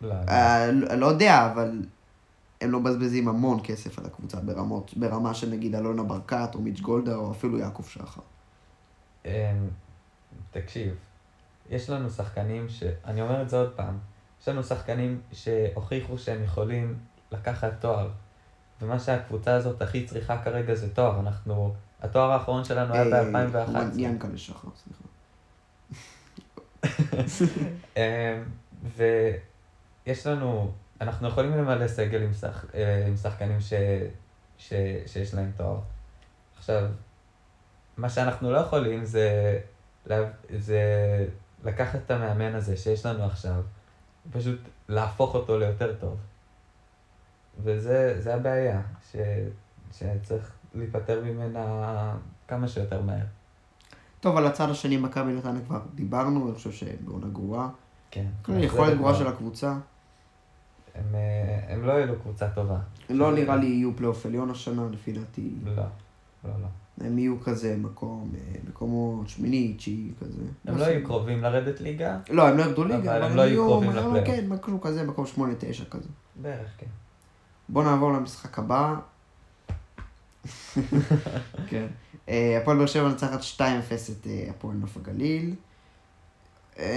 לא, אה, לא לא יודע, אבל הם לא מבזבזים המון כסף על הקבוצה ברמות, ברמה של נגיד אלונה ברקת, או מיץ' גולדה, או אפילו יעקב שחר. אמ, תקשיב, יש לנו שחקנים ש... אני אומר את זה עוד פעם. יש לנו שחקנים שהוכיחו שהם יכולים לקחת תואר. ומה שהקבוצה הזאת הכי צריכה כרגע זה תואר. אנחנו... התואר האחרון שלנו היה אה, ב-2011. ינקלה שחר, סליחה. אמ, ויש לנו... אנחנו יכולים למלא סגל עם, שח... אה, עם שחקנים ש... ש... שיש להם תואר. עכשיו, מה שאנחנו לא יכולים זה. זה לקחת את המאמן הזה שיש לנו עכשיו, פשוט להפוך אותו ליותר טוב. וזה זה הבעיה, ש... שצריך להיפטר ממנה כמה שיותר מהר. טוב, על הצד השני, מכבי נתניה כבר דיברנו, אני חושב שבעונה גרועה. כן. יכולת גרועה של הקבוצה. הם, אה, הם לא העלו קבוצה טובה. לא נראה לי יהיו פלייאוף עליון השנה, לפי דעתי. לא, לא, לא. הם יהיו כזה מקום, אה, מקומות שמיני, תשיעי כזה. הם לא יהיו קרובים לרדת ליגה? לא, הם לא ירדו ליגה, אבל הם לא יהיו יהיו, קרובים לפלייאוף. כן, משהו כזה, מקום שמונה, תשע כזה. בערך, כן. בוא נעבור למשחק הבא. כן. אה, הפועל באר שבע נצחת 2-0 את הפועל נוף הגליל.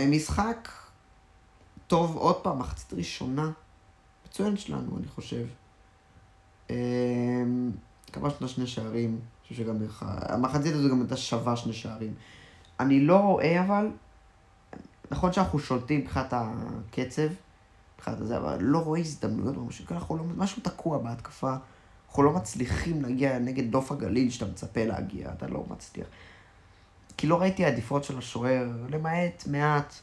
משחק טוב, עוד פעם, מחצית ראשונה. מצוין שלנו, אני חושב. אה, כבשנו שני שערים, אני חושב שגם לך... המחצית הזו גם הייתה שווה שני שערים. אני לא רואה אבל, נכון שאנחנו שולטים מבחינת הקצב, מבחינת הזה, אבל לא רואה הזדמנויות אנחנו לא, משהו תקוע בהתקפה. אנחנו לא מצליחים להגיע נגד נוף הגליל שאתה מצפה להגיע, אתה לא מצליח. כי לא ראיתי עדיפות של השוער, למעט מעט.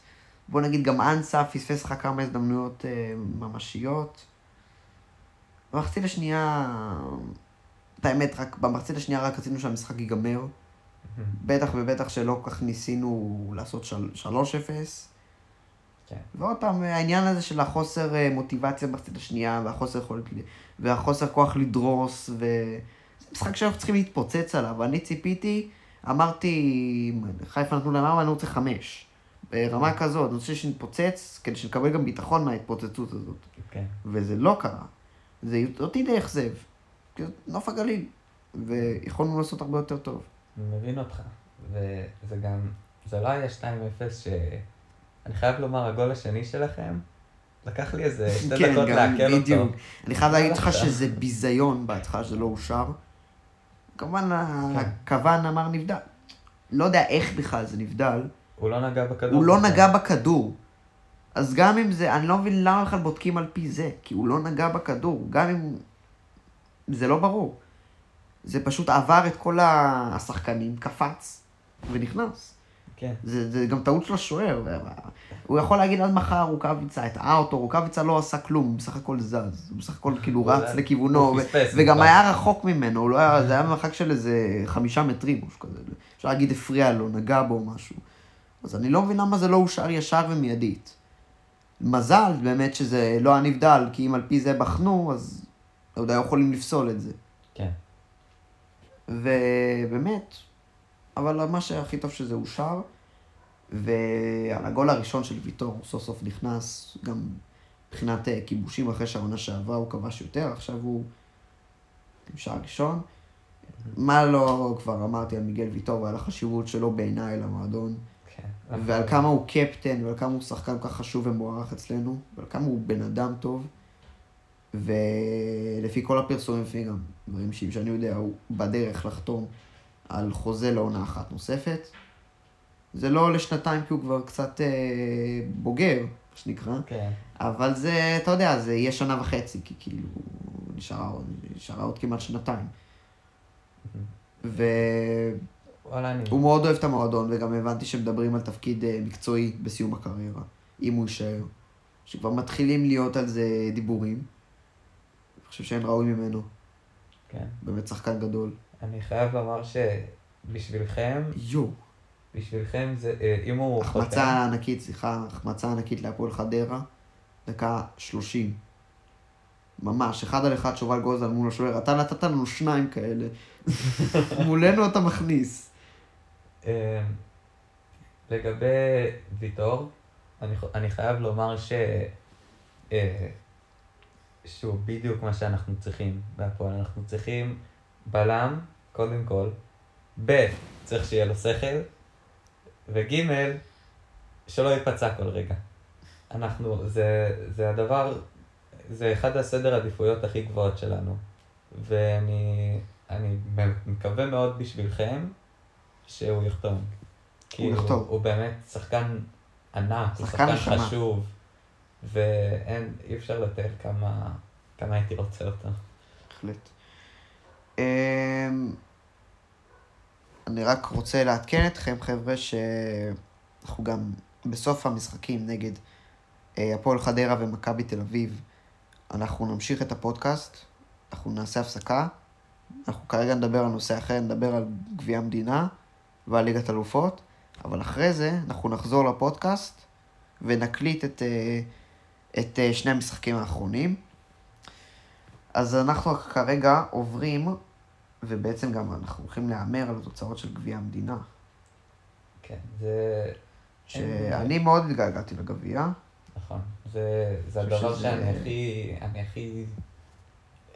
בוא נגיד גם אנסה פספס לך כמה הזדמנויות אה, ממשיות. במחצית השנייה, את האמת, רק במחצית השנייה רק רצינו שהמשחק ייגמר. בטח ובטח שלא כך ניסינו לעשות של, 3-0. כן. ועוד פעם, העניין הזה של החוסר אה, מוטיבציה במחצית השנייה, והחוסר יכולת, והחוסר כוח לדרוס, ו... זה משחק שאנחנו צריכים להתפוצץ עליו. אני ציפיתי, אמרתי, חיפה נתנו להם ארבע, אני רוצה חמש. ברמה כזאת, אני רוצה שנתפוצץ, כדי שנקבל גם ביטחון מההתפוצצות הזאת. כן. וזה לא קרה. זה אותי די אכזב. נוף הגליל. ויכולנו לעשות הרבה יותר טוב. אני מבין אותך. וזה גם, זה לא היה 2-0 ש... אני חייב לומר, הגול השני שלכם, לקח לי איזה שתי כן, דקות לעכל בדיוק. אותו. אני חייב להגיד לך. שזה ביזיון בהתחלה שזה לא אושר. כמובן, כן. הכוון אמר נבדל. לא יודע איך בכלל זה נבדל. הוא לא נגע בכדור. הוא לא. נגע בכדור. אז גם אם זה, אני לא מבין למה בכלל בודקים על פי זה, כי הוא לא נגע בכדור, גם אם... זה לא ברור. זה פשוט עבר את כל השחקנים, קפץ ונכנס. כן. זה, זה גם טעות של השוער. הוא יכול להגיד עד מחר רוקאביצה הטעה אותו, רוקאביצה לא עשה כלום, הוא בסך הכל זז. הוא בסך הכל כאילו רץ. לכיוונו, ו- וגם. היה רחוק ממנו, לא היה, זה היה במרחק של איזה חמישה מטרים, משהו כזה. אפשר להגיד הפריע לו, נגע בו משהו. אז אני לא מבין למה זה לא אושר ישר ומיידית. מזל באמת שזה לא היה נבדל, כי אם על פי זה בחנו, אז עוד היו יכולים לפסול את זה. כן. ובאמת, אבל מה שהכי טוב שזה אושר, ועל הגול הראשון של ויטור הוא סוף סוף נכנס, גם מבחינת אה, כיבושים אחרי שהעונה שעברה הוא כבש יותר, עכשיו הוא עם שער ראשון. מה לא כבר אמרתי על מיגל ויטור ועל החשיבות שלו בעיניי למועדון. ועל כמה הוא קפטן, ועל כמה הוא שחקן כל כך חשוב ומוערך אצלנו, ועל כמה הוא בן אדם טוב. ולפי כל הפרסומים, לפי גם דברים שאני יודע, הוא בדרך לחתום על חוזה לעונה אחת נוספת. זה לא לשנתיים כי הוא כבר קצת אה, בוגר, מה שנקרא, כן. אבל זה, אתה יודע, זה יהיה שנה וחצי, כי כאילו, נשארה עוד, נשארה עוד כמעט שנתיים. והוא וואלה, אני... מאוד אוהב את המועדון, וגם הבנתי שמדברים על תפקיד אה, מקצועי בסיום הקריירה, אם הוא יישאר. שכבר מתחילים להיות על זה דיבורים. אני חושב שאין ראוי ממנו, כן. באמת שחקן גדול. אני חייב לומר שבשבילכם, יואו. בשבילכם זה, אה, אם הוא החמצה ענקית, סליחה, החמצה ענקית להפועל חדרה, דקה 30. ממש, אחד על אחד שובל גוזל מול השוער, אתה נתת לנו שניים כאלה. מולנו אתה מכניס. אה, לגבי ויטור, אני, אני חייב לומר ש... אה, שהוא בדיוק מה שאנחנו צריכים בהפועל. אנחנו צריכים בלם, קודם כל, ב', צריך שיהיה לו שכל, וג', שלא ייפצע כל רגע. אנחנו, זה, זה הדבר, זה אחד הסדר עדיפויות הכי גבוהות שלנו. ואני אני מקווה מאוד בשבילכם שהוא יחתום. כי יחתום. הוא, הוא באמת שחקן ענק, הוא שחקן. חשוב, ואין, אי אפשר לתאר כמה, כמה הייתי רוצה אותו. בהחלט. אמ, אני רק רוצה לעדכן אתכם, חבר'ה, שאנחנו גם בסוף המשחקים נגד אה, הפועל חדרה ומכבי תל אביב, אנחנו נמשיך את הפודקאסט, אנחנו נעשה הפסקה, אנחנו כרגע נדבר על נושא אחר, נדבר על גביע המדינה ועל ליגת אלופות, אבל אחרי זה אנחנו נחזור לפודקאסט ונקליט את, אה, את אה, שני המשחקים האחרונים. אז אנחנו כרגע עוברים, ובעצם גם אנחנו הולכים להמר על התוצאות של גביע המדינה. כן, זה... שאני מאוד התגעגעתי לגביע. נכון. זה, זה הדבר שזה- שאני הכי, אני הכי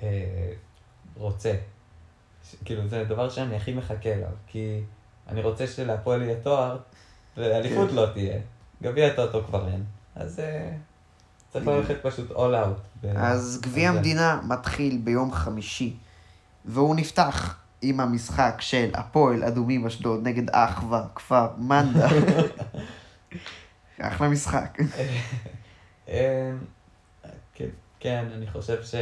אה, רוצה. ש, כאילו, זה הדבר שאני הכי מחכה אליו. כי אני רוצה שלהפועל יהיה תואר, ואליפות כן. לא תהיה. גביע הטוטו כבר אין. אז אה, צריך בדיוק. ללכת פשוט all out. אז גביע. המדינה מתחיל ביום חמישי, והוא נפתח עם המשחק של הפועל אדומים אשדוד נגד אחווה, כפר, מנדה. אחלה משחק. אה, כן, כן, אני חושב ש...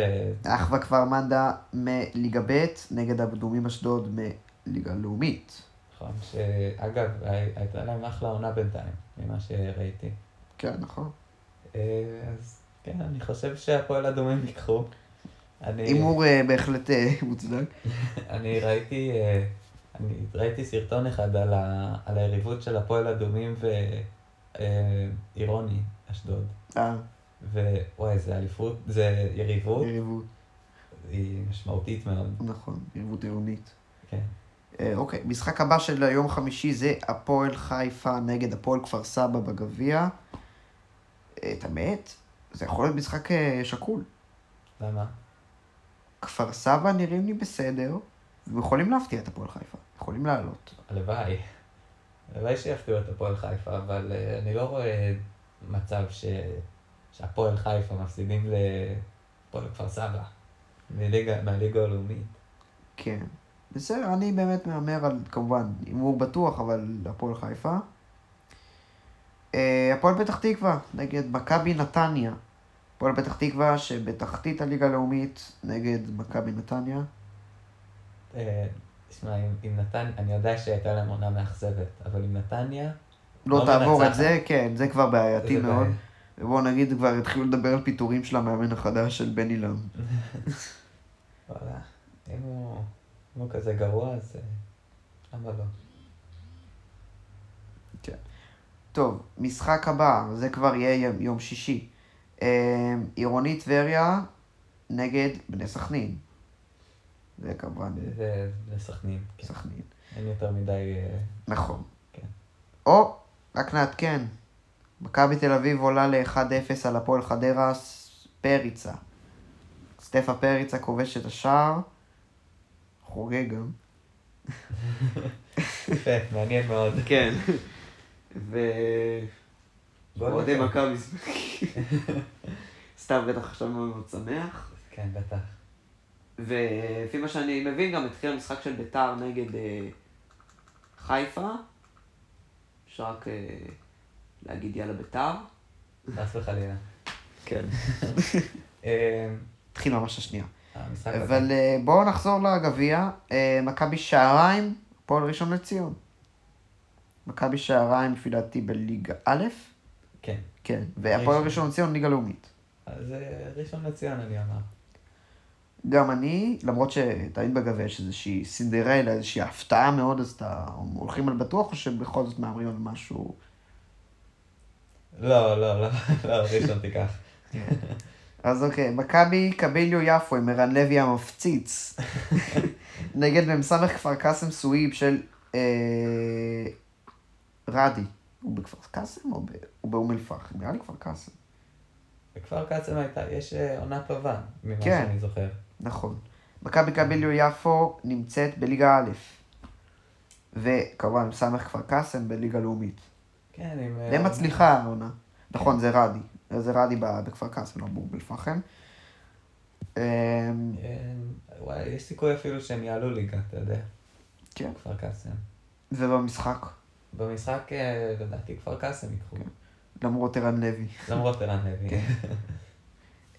אחווה כפר מנדה מליגה ב' נגד אדומים אשדוד מליגה לאומית. נכון, שאגב, הי- הייתה להם אחלה עונה בינתיים, ממה שראיתי. כן, נכון. אה, אז כן, אני חושב שהפועל אדומים ייקחו. אני, הימור אה, בהחלט אה, מוצדק. אני ראיתי, אה, אני ראיתי סרטון אחד על, ה, על היריבות של הפועל אדומים ועירוני, אשדוד. אה, ווואי, זה אליפות, זה יריבות, יריבות. היא משמעותית מאוד. נכון, יריבות עירונית. כן. אה, אוקיי, משחק הבא של יום חמישי זה הפועל חיפה נגד הפועל כפר סבא בגביע. אה, את האמת, זה יכול להיות משחק אה, שקול. למה? כפר סבא נראים לי בסדר, והם יכולים להפתיע את הפועל חיפה. יכולים לעלות. הלוואי. הלוואי שיפתיעו את הפועל חיפה, אבל אני לא רואה מצב ש... שהפועל חיפה מפסידים לפועל כפר סבא, מהליגה הלאומית. כן. בסדר, אני באמת מהמר על, כמובן, הימור בטוח, אבל הפועל חיפה. אה, הפועל פתח תקווה נגד מכבי נתניה. הפועל פתח תקווה שבתחתית הליגה הלאומית נגד מכבי נתניה. אה, תשמע, עם, עם נתניה, אני יודע שהייתה להם עונה מאכזבת, אבל עם נתניה, לא לא תעבור את. זה, כן, זה כבר בעייתי מאוד. ובואו נגיד, כבר התחילו לדבר על פיטורים של המאמן החדש של בני לם. אם הוא, כזה גרוע, אז אה, למה לא? טוב, משחק הבא, זה כבר יהיה יום, יום שישי. אה, עירוני טבריה נגד בני סכנין. זה כמובן זה בני סכנין, כן. סכנין. אין יותר מדי... אה, נכון. כן. או, רק נעדכן, מכבי תל אביב עולה ל-1-0 על הפועל חדרה, פריצה. סטפה פריצה כובש את השער, חוגג גם. יפה, מעניין מאוד. כן. ו... אוהדי. מכבי. סתם בטח עכשיו מאוד מאוד שמח. כן, בטח. ולפי מה שאני מבין, גם התחיל המשחק של ביתר נגד אה, חיפה. אפשר רק אה, להגיד יאללה ביתר. חס וחלילה. כן. אה, התחיל ממש השנייה. אבל אה, בואו נחזור לגביע. אה, מכבי שעריים, הפועל ראשון לציון. מכבי שעריים, לפי דעתי, בליגה א', כן. כן. והפועל ראשון. לציון, ליגה לאומית. אז אה, ראשון לציון אני אמר. גם אני, למרות שתמיד בגביע יש איזושהי סינדרלה, איזושהי הפתעה מאוד, אז אתה הולכים על בטוח, או שבכל זאת מהמרים על משהו... לא, לא, לא, לא, ראשון תיקח. אז אוקיי, מכבי קביליו יפו עם ערן לוי המפציץ. נגד מ"ס כפר קאסם סואיב של אה, רדי. הוא בכפר קאסם או ב- הוא באום אל-פחם? נראה לי כפר קאסם. בכפר קאסם הייתה, יש אה, עונה טובה, ממה כן. שאני זוכר. נכון. מכבי קביליו יפו נמצאת בליגה א', וכמובן מ"ס כפר קאסם בליגה לאומית. כן, עם... אה, די עונה- מצליחה העונה. נכון, זה רדי. זה רדי בכפר קאסם, לא באום אל-פחם. אמ, אה, וואי, יש סיכוי אפילו שהם יעלו ליגה, אתה יודע. כן. כפר קאסם. ובמשחק, במשחק, אה, לדעתי, כפר קאסם ייקחו. כן. למרות ערן לוי. למרות ערן לוי.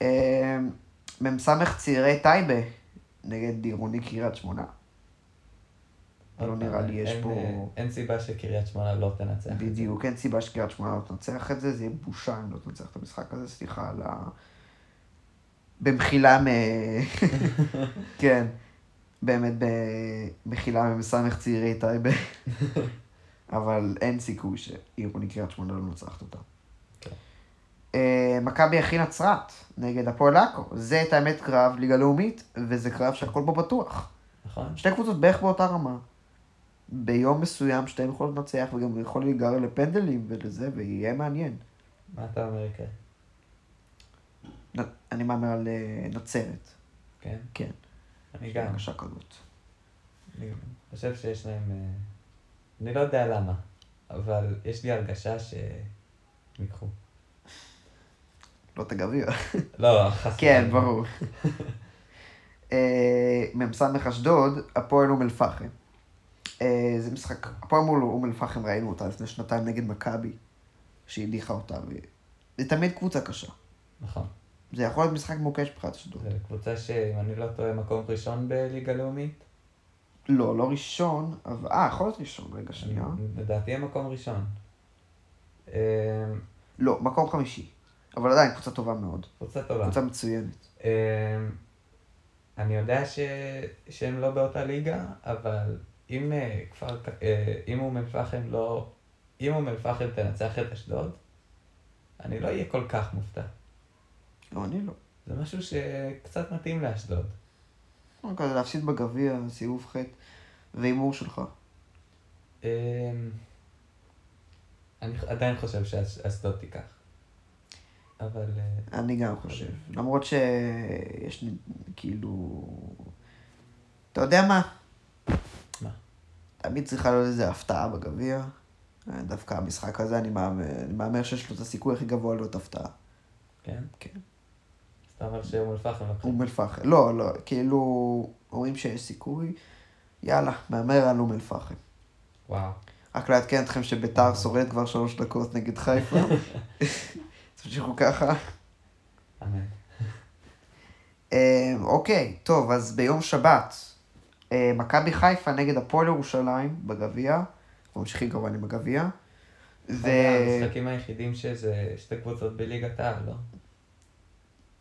אמ, מ"ס צעירי טייבה נגד עירוני קריית שמונה. לא נראה לי יש פה... אה, אין סיבה שקריית שמונה לא תנצח. את זה. בדיוק, אין סיבה שקריית שמונה לא תנצח את זה, זה יהיה בושה אם לא תנצח את המשחק הזה, סליחה על ה... במחילה מ... כן, באמת במחילה ממ"ס צעירי טייבה. אבל אין סיכוי שעירוני קריית שמונה לא מנצחת אותה. כן. אה, מכבי אחי נצרת נגד הפועל עכו. זה את האמת קרב ליגה לאומית, וזה קרב שהכל בו בטוח. נכון? שתי קבוצות בערך באותה רמה. ביום מסוים שתיהן יכולות לנצח וגם יכול להיגרר לפנדלים ולזה, ויהיה מעניין. מה אתה אומר? נ- אני מהמר על אה, נצרת. כן? כן. אני גם. בבקשה כזאת. אני חושב שיש להם... אה, אני לא יודע למה, אבל יש לי הרגשה שהם ייקחו. לא את הגביע. לא, חס כן. ברור. אה, מ"ס אשדוד, הפועל אום אל-פחם. אה, זה משחק, הפועל מול אום אל-פחם ראינו אותה לפני שנתיים נגד מכבי, שהדיחה אותה, וזה תמיד קבוצה קשה. נכון. זה יכול להיות משחק מוקש מבחינת אשדוד. זו קבוצה שאם אני לא טועה מקום ראשון בליגה לאומית. לא, לא ראשון, אבל... אה, יכול להיות ראשון, רגע, שנייה. לדעתי הם מקום ראשון. אה, לא, מקום חמישי. אבל עדיין קבוצה טובה מאוד. קבוצה טובה. קבוצה מצוינת. אה, אני יודע ש... שהם לא באותה ליגה, אבל אם אה, כפר... אה, אם אום אל-פחם לא... אם אום אל-פחם תנצח את אשדוד, אני לא אהיה כל כך מופתע. לא, אני לא. זה משהו שקצת מתאים לאשדוד. לא, כזה להפסיד בגביע, סיבוב ח' והימור שלך. אה, אני עדיין חושב שאשדוד תיקח. אבל... אה, אני גם חושב. למרות שיש לי, כאילו... אתה יודע? מה? תמיד צריכה להיות איזו הפתעה בגביע. אה, דווקא המשחק הזה, אני מהמר שיש לו את הסיכוי הכי גבוה להיות הפתעה. כן? כן. אז אתה אומר שאום אל-פחם. אום אל-פחם. לא, לא, כאילו, אומרים שיש סיכוי. יאללה, מהמר על אום אל-פחם. וואו. רק לעדכן אתכם שביתר שורד כבר שלוש דקות נגד חיפה. תמשיכו ככה. אמן. אה, אוקיי, טוב, אז ביום שבת, מכבי חיפה נגד הפועל ירושלים בגביע, ממשיכים כמובן עם הגביע, ו... המשחקים היחידים שזה שתי קבוצות בליגת העל, לא?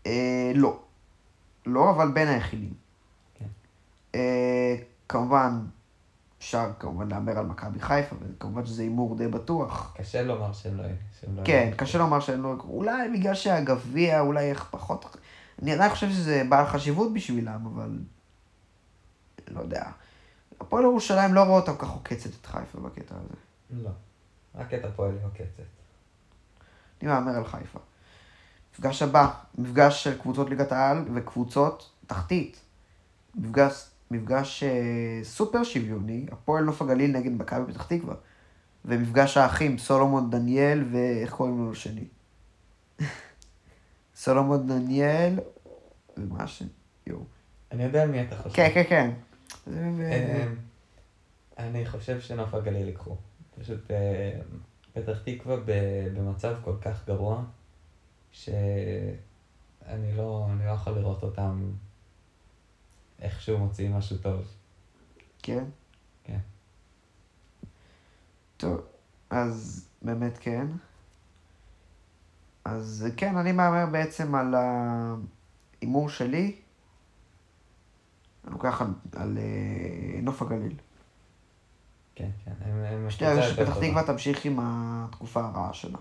אה, לא. לא, אבל בין היחידים. כן. אה, כמובן, אפשר כמובן להמר על מכבי חיפה, וכמובן שזה הימור די בטוח. קשה לומר שהם לא... שהם לא כן. קשה לומר שהם לא... אולי בגלל שהגביע, אולי איך פחות... אני עדיין חושב שזה בעל חשיבות בשבילם, אבל... לא יודע. הפועל ירושלים לא רואה אותם כך עוקצת את חיפה בקטע הזה. לא. רק את הפועל היא עוקצת. אני מהמר על חיפה. מפגש הבא, מפגש של קבוצות ליגת העל וקבוצות תחתית. מפגש, מפגש אה, סופר שוויוני, הפועל נוף הגליל נגד מכבי פתח תקווה. ומפגש האחים, סולומון דניאל ואיך קוראים לו לשני? סולומון דניאל, ומה השם? יואו. אני יודע על מי אתה חושב. כן, כן, כן. זה- אמ, אני חושב שנוף הגליל ייקחו. פשוט אה, פתח תקווה במצב כל כך גרוע, שאני לא, לא יכול לראות אותם איכשהו מוציאים משהו טוב. כן? כן. טוב, אז באמת כן. אז כן, אני מהמר בעצם על ההימור שלי. לוקח על, על אה, נוף הגליל. כן, כן. הם, יותר שפתח טובה. תקווה תמשיך עם התקופה הרעה שלה.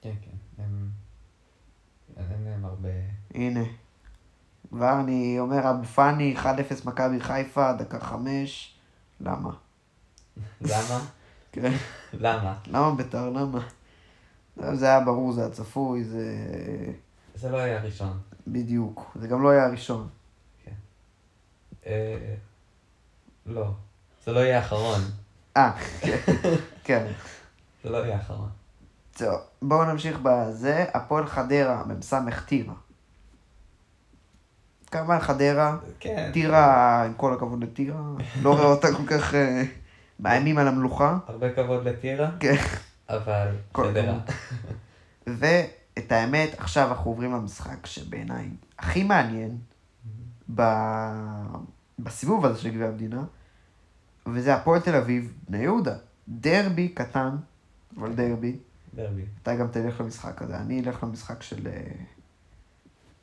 כן, כן. הם... אין להם הרבה... הנה. כבר אני אומר, אבו פאני, 1-0 מכבי חיפה, דקה חמש. למה? למה? כן. למה? למה בית"ר? למה? זה היה ברור, זה היה צפוי, זה... זה לא היה הראשון. בדיוק. זה גם לא היה הראשון. אה, לא. זה לא יהיה האחרון. אה, כן. זה לא יהיה האחרון. טוב, בואו נמשיך בזה. הפועל חדרה, מ"ס טירה. כמובן חדרה, כן. טירה, עם כל הכבוד לטירה, לא רואה אותה כל כך אה, מאיימים על המלוכה. הרבה כבוד לטירה, כן. אבל חדרה. ואת האמת, עכשיו אנחנו עוברים למשחק שבעיניי הכי מעניין ב... בסיבוב הזה של גביע המדינה, וזה הפועל תל אביב, בני יהודה. דרבי קטן, אבל דרבי. דרבי. אתה גם תלך למשחק הזה, אני אלך למשחק של... אה,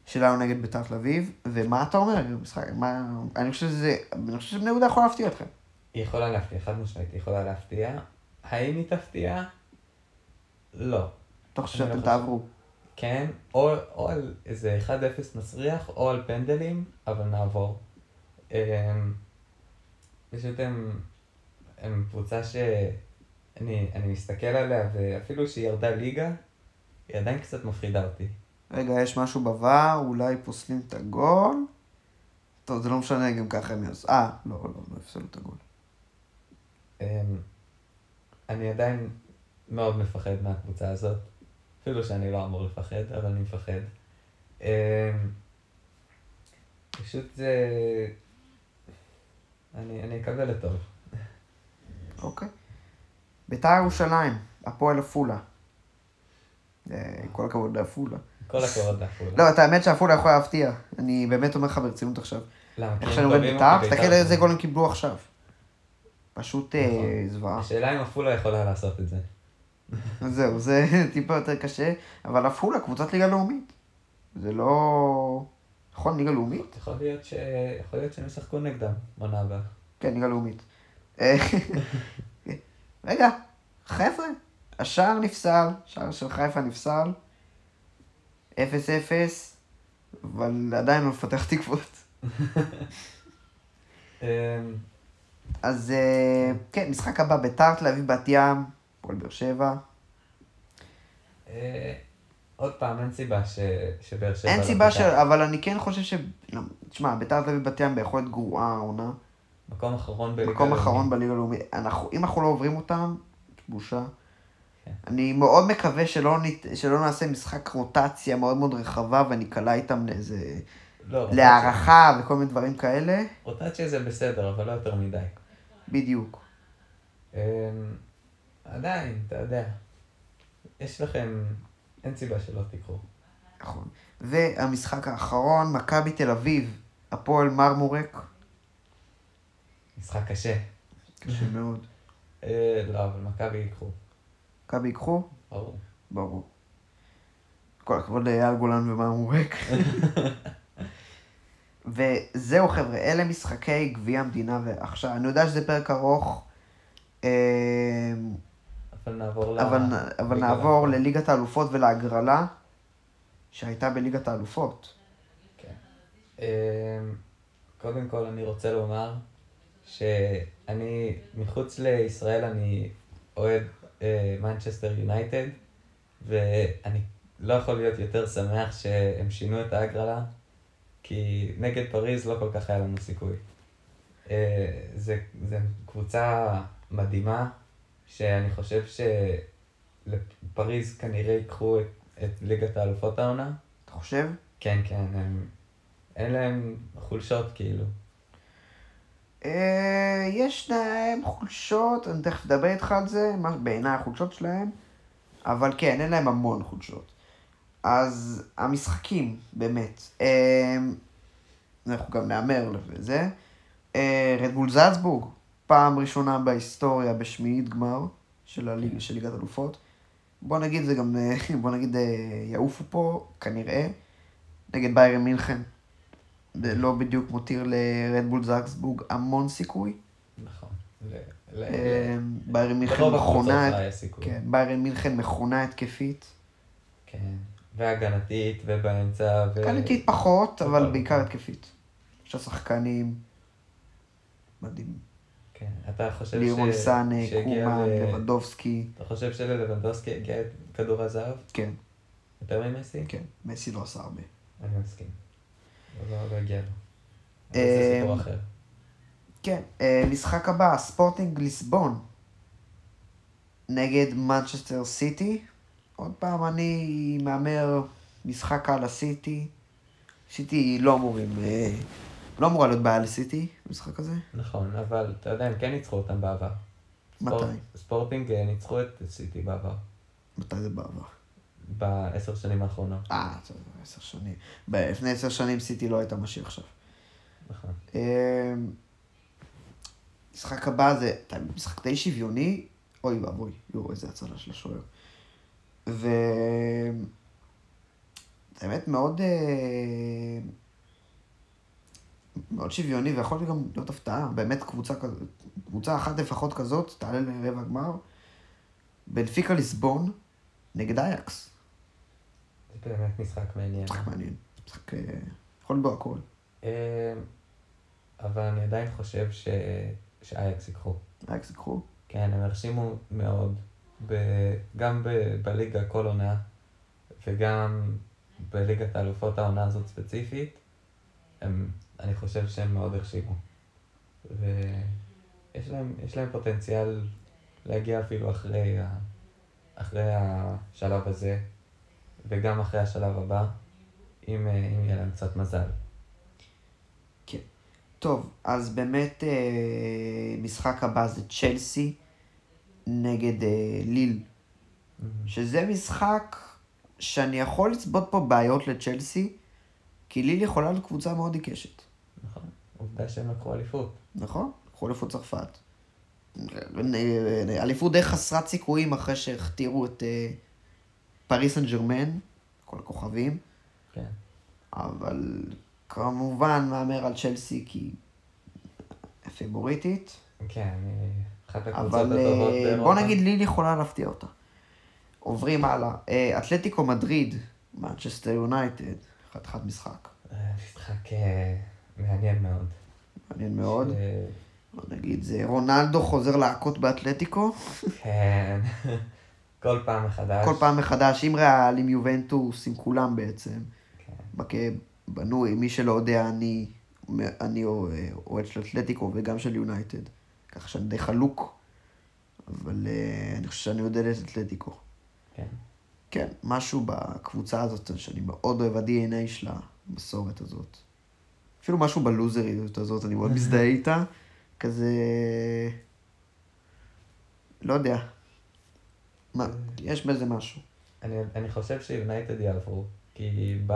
שלנו נגד בית"ר תל אביב, ומה אתה אומר? משחק, מה... אני חושב שזה... אני חושב שבני יהודה יכול להפתיע אתכם. היא יכולה להפתיע, חד משמעית, היא יכולה להפתיע. האם היא תפתיע? לא. אתה חושב לא שאתם. תעברו. כן, או, או על איזה 1-0 מסריח, או על פנדלים, אבל נעבור. אמ, פשוט הם, הם קבוצה שאני אני מסתכל עליה, ואפילו שהיא ירדה ליגה, היא עדיין קצת מפחידה אותי. רגע, יש משהו בVAR, אולי פוסלים את הגול. טוב, זה לא משנה, גם ככה הם יעשו. אה, לא, לא, לא הפסלו את הגול. אמ, אני עדיין מאוד מפחד מהקבוצה הזאת, אפילו שאני לא אמור לפחד, אבל אני מפחד. אמ, פשוט זה... אני, אני אקבל לטוב. אוקיי. בית"ר ירושלים, הפועל עפולה. אה, כל הכבוד לעפולה. כל הכבוד לעפולה. לא, את האמת שעפולה יכולה להפתיע. אני באמת אומר לך ברצינות עכשיו. למה? איך שאני רואה טובים בית"ר, מבית"ר. תסתכל איזה גול הם קיבלו עכשיו. פשוט אה, נכון. זוועה. השאלה אם עפולה יכולה לעשות את זה. אז זהו, זה טיפה יותר קשה, אבל עפולה קבוצת ליגה לאומית. זה לא... נכון, ליגה לאומית? יכול להיות, ש... יכול להיות שהם ישחקו נגדם בעונה הבאה. כן, ליגה לאומית. רגע, חבר'ה, השער נפסל, שער של חיפה נפסל, 0-0, אבל עדיין לא מפתח תקוות. אמ, אז אה, כן, משחק הבא, ביתר תל אביב בת ים, הפועל באר שבע. אה, עוד פעם, אין סיבה ש... שבאר שבע... אין לא סיבה ש... אבל אני כן חושב ש... לא, תשמע, ביתר תל אביב בת ים ביכולת גרועה העונה. מקום אחרון בליגה מקום לאומית. אחרון בליגה הלאומית. אנחנו, אם אנחנו לא עוברים אותם, בושה. כן. אני מאוד מקווה שלא, נת... שלא נעשה משחק רוטציה מאוד מאוד רחבה וניקלע איתם לאיזה... לא, רוטציה- להערכה וכל מיני דברים כאלה. רוטציה זה בסדר, אבל לא יותר מדי. בדיוק. עדיין, אתה יודע. יש לכם... אין סיבה שלא תיקחו. נכון. והמשחק האחרון, מכבי תל אביב, הפועל מרמורק. משחק קשה. קשה מאוד. אה, לא, אבל מכבי ייקחו. מכבי ייקחו? ברור. ברור. כל הכבוד לאייל גולן ומרמורק. וזהו חבר'ה, אלה משחקי גביע המדינה ועכשיו, אני יודע שזה פרק ארוך, אה, אבל נעבור ל... אבל, אבל ליגה נעבור. לליגת האלופות ולהגרלה שהייתה בליגת האלופות. כן. אמ, קודם כל אני רוצה לומר שאני, מחוץ לישראל אני אוהד מנצ'סטר יונייטד, ואני לא יכול להיות יותר שמח שהם שינו את ההגרלה, כי נגד פריז לא כל כך היה לנו סיכוי. אה, זה, זה קבוצה מדהימה, שאני חושב שלפריז כנראה ייקחו את, את ליגת האלופות העונה. אתה חושב? כן, כן, הם... אין להם חולשות כאילו. אה, יש להם חולשות, אני תכף אדבר איתך על זה, מה בעיניי החולשות שלהם, אבל כן, אין להם המון חולשות. אז המשחקים, באמת, אה, אנחנו גם נהמר לזה, אה, רדבול זלצבורג, פעם ראשונה בהיסטוריה בשמינית גמר של, הליג, של ליגת אלופות. בוא נגיד זה גם, בוא נגיד אה, יעופו פה, כנראה, נגד ביירן מינכן. זה לא בדיוק מותיר לרדבול זלצבורג המון סיכוי. נכון. אה, ביירן מינכן מכונה. כן, ביירן מינכן מכונה התקפית. כן. והגנתית, ובאמצע, ו... הגנתית פחות, אבל אבל- בעיקר התקפית. יש לה שחקנים מדהים. כן, אתה חושב לירון סאנה, שהגיע קומן, ל- לבנדובסקי. אתה חושב שללבנדוסקי הגיע את כדור הזהב? כן, יותר ממסי? כן. מסי לא עשה הרבה. אני מסכים. לא, לא הגיע לו. אבל אה, זה סיפור אחר. כן, אה, משחק הבא, ספורטינג ליסבון. נגד מנצ'סטר סיטי. עוד פעם, אני מהמר משחק על הסיטי. סיטי לא אמורים, אה, לא אמורה להיות בעיה לסיטי, במשחק הזה. נכון, אבל אתה יודע, הם כן ניצחו אותם בעבר. מתי? ספורט- ספורטינג אה, ניצחו את סיטי בעבר. מתי זה בעבר? בעשר שנים האחרונות. אה, זה עשר שנים. לפני עשר שנים סיטי לא הייתה מה שהיא עכשיו. נכון. אה, משחק הבא זה משחק די שוויוני, אוי ואבוי, יואו, איזה הצלה של השוער. ו... זה באמת מאוד... אה, מאוד שוויוני, ויכול גם להיות הפתעה. באמת קבוצה כזאת, קבוצה אחת לפחות כזאת, תעלה לרבע גמר. בנפיקה ליסבון נגד אייקס. זה באמת משחק מעניין. משחק מעניין. משחק... אה, יכול להיות בו הכל. אה, אבל אני עדיין חושב ש... שאייקס ייקחו. אייקס יקחו. כן, הם הרשימו מאוד, ב... גם ב... בליגה כל עונה, וגם בליגת האלופות העונה הזאת ספציפית, הם... אני חושב שהם מאוד הרשימו. ויש להם, להם פוטנציאל להגיע אפילו אחרי, ה... אחרי השלב הזה, וגם אחרי השלב הבא, אם, אה, אם יהיה להם קצת מזל. טוב, אז באמת אה, משחק הבא זה צ'לסי נגד אה, ליל, שזה משחק שאני יכול לצפות פה בעיות לצ'לסי, כי ליל יכולה להיות קבוצה מאוד עיקשת, עובדה שהם לקחו אליפות. נכון? קחו אליפות צרפת. אליפות די חסרת סיכויים אחרי שהכתירו את אה, פריס סן ג'רמן, כל הכוכבים, כן. אבל כמובן מהמר על צ'לסי כי פייבוריטית. כן, אחת הקבוצות אבל הטובות אה, באירופה. בוא נגיד ליל יכולה להפתיע אותה. עוברים הלאה. אה, אתלטיקו מדריד, מנצ'סטר יונייטד, חתיכת משחק. אה, משחק אה, מעניין מאוד. מעניין מאוד. בוא נגיד, זה רונלדו חוזר להכות באתלטיקו. כן, כל פעם מחדש. כל פעם מחדש, עם ריאל, עם יובנטוס, עם כולם בעצם. כן. בנוי, מי שלא יודע, אני, אני אוהד של אתלטיקו וגם של יונייטד. ככה שאני די חלוק, אבל אה, אני חושב שאני יודע את אתלטיקו. כן. כן, משהו בקבוצה הזאת שאני מאוד אוהב, ה-DNA שלה, המסורת הזאת. אפילו משהו בלוזריות הזאת, אני מאוד מזדהה איתה. כזה... לא יודע. מה, יש בזה משהו. אני, אני חושב שיונייטד יעברו, כי ב...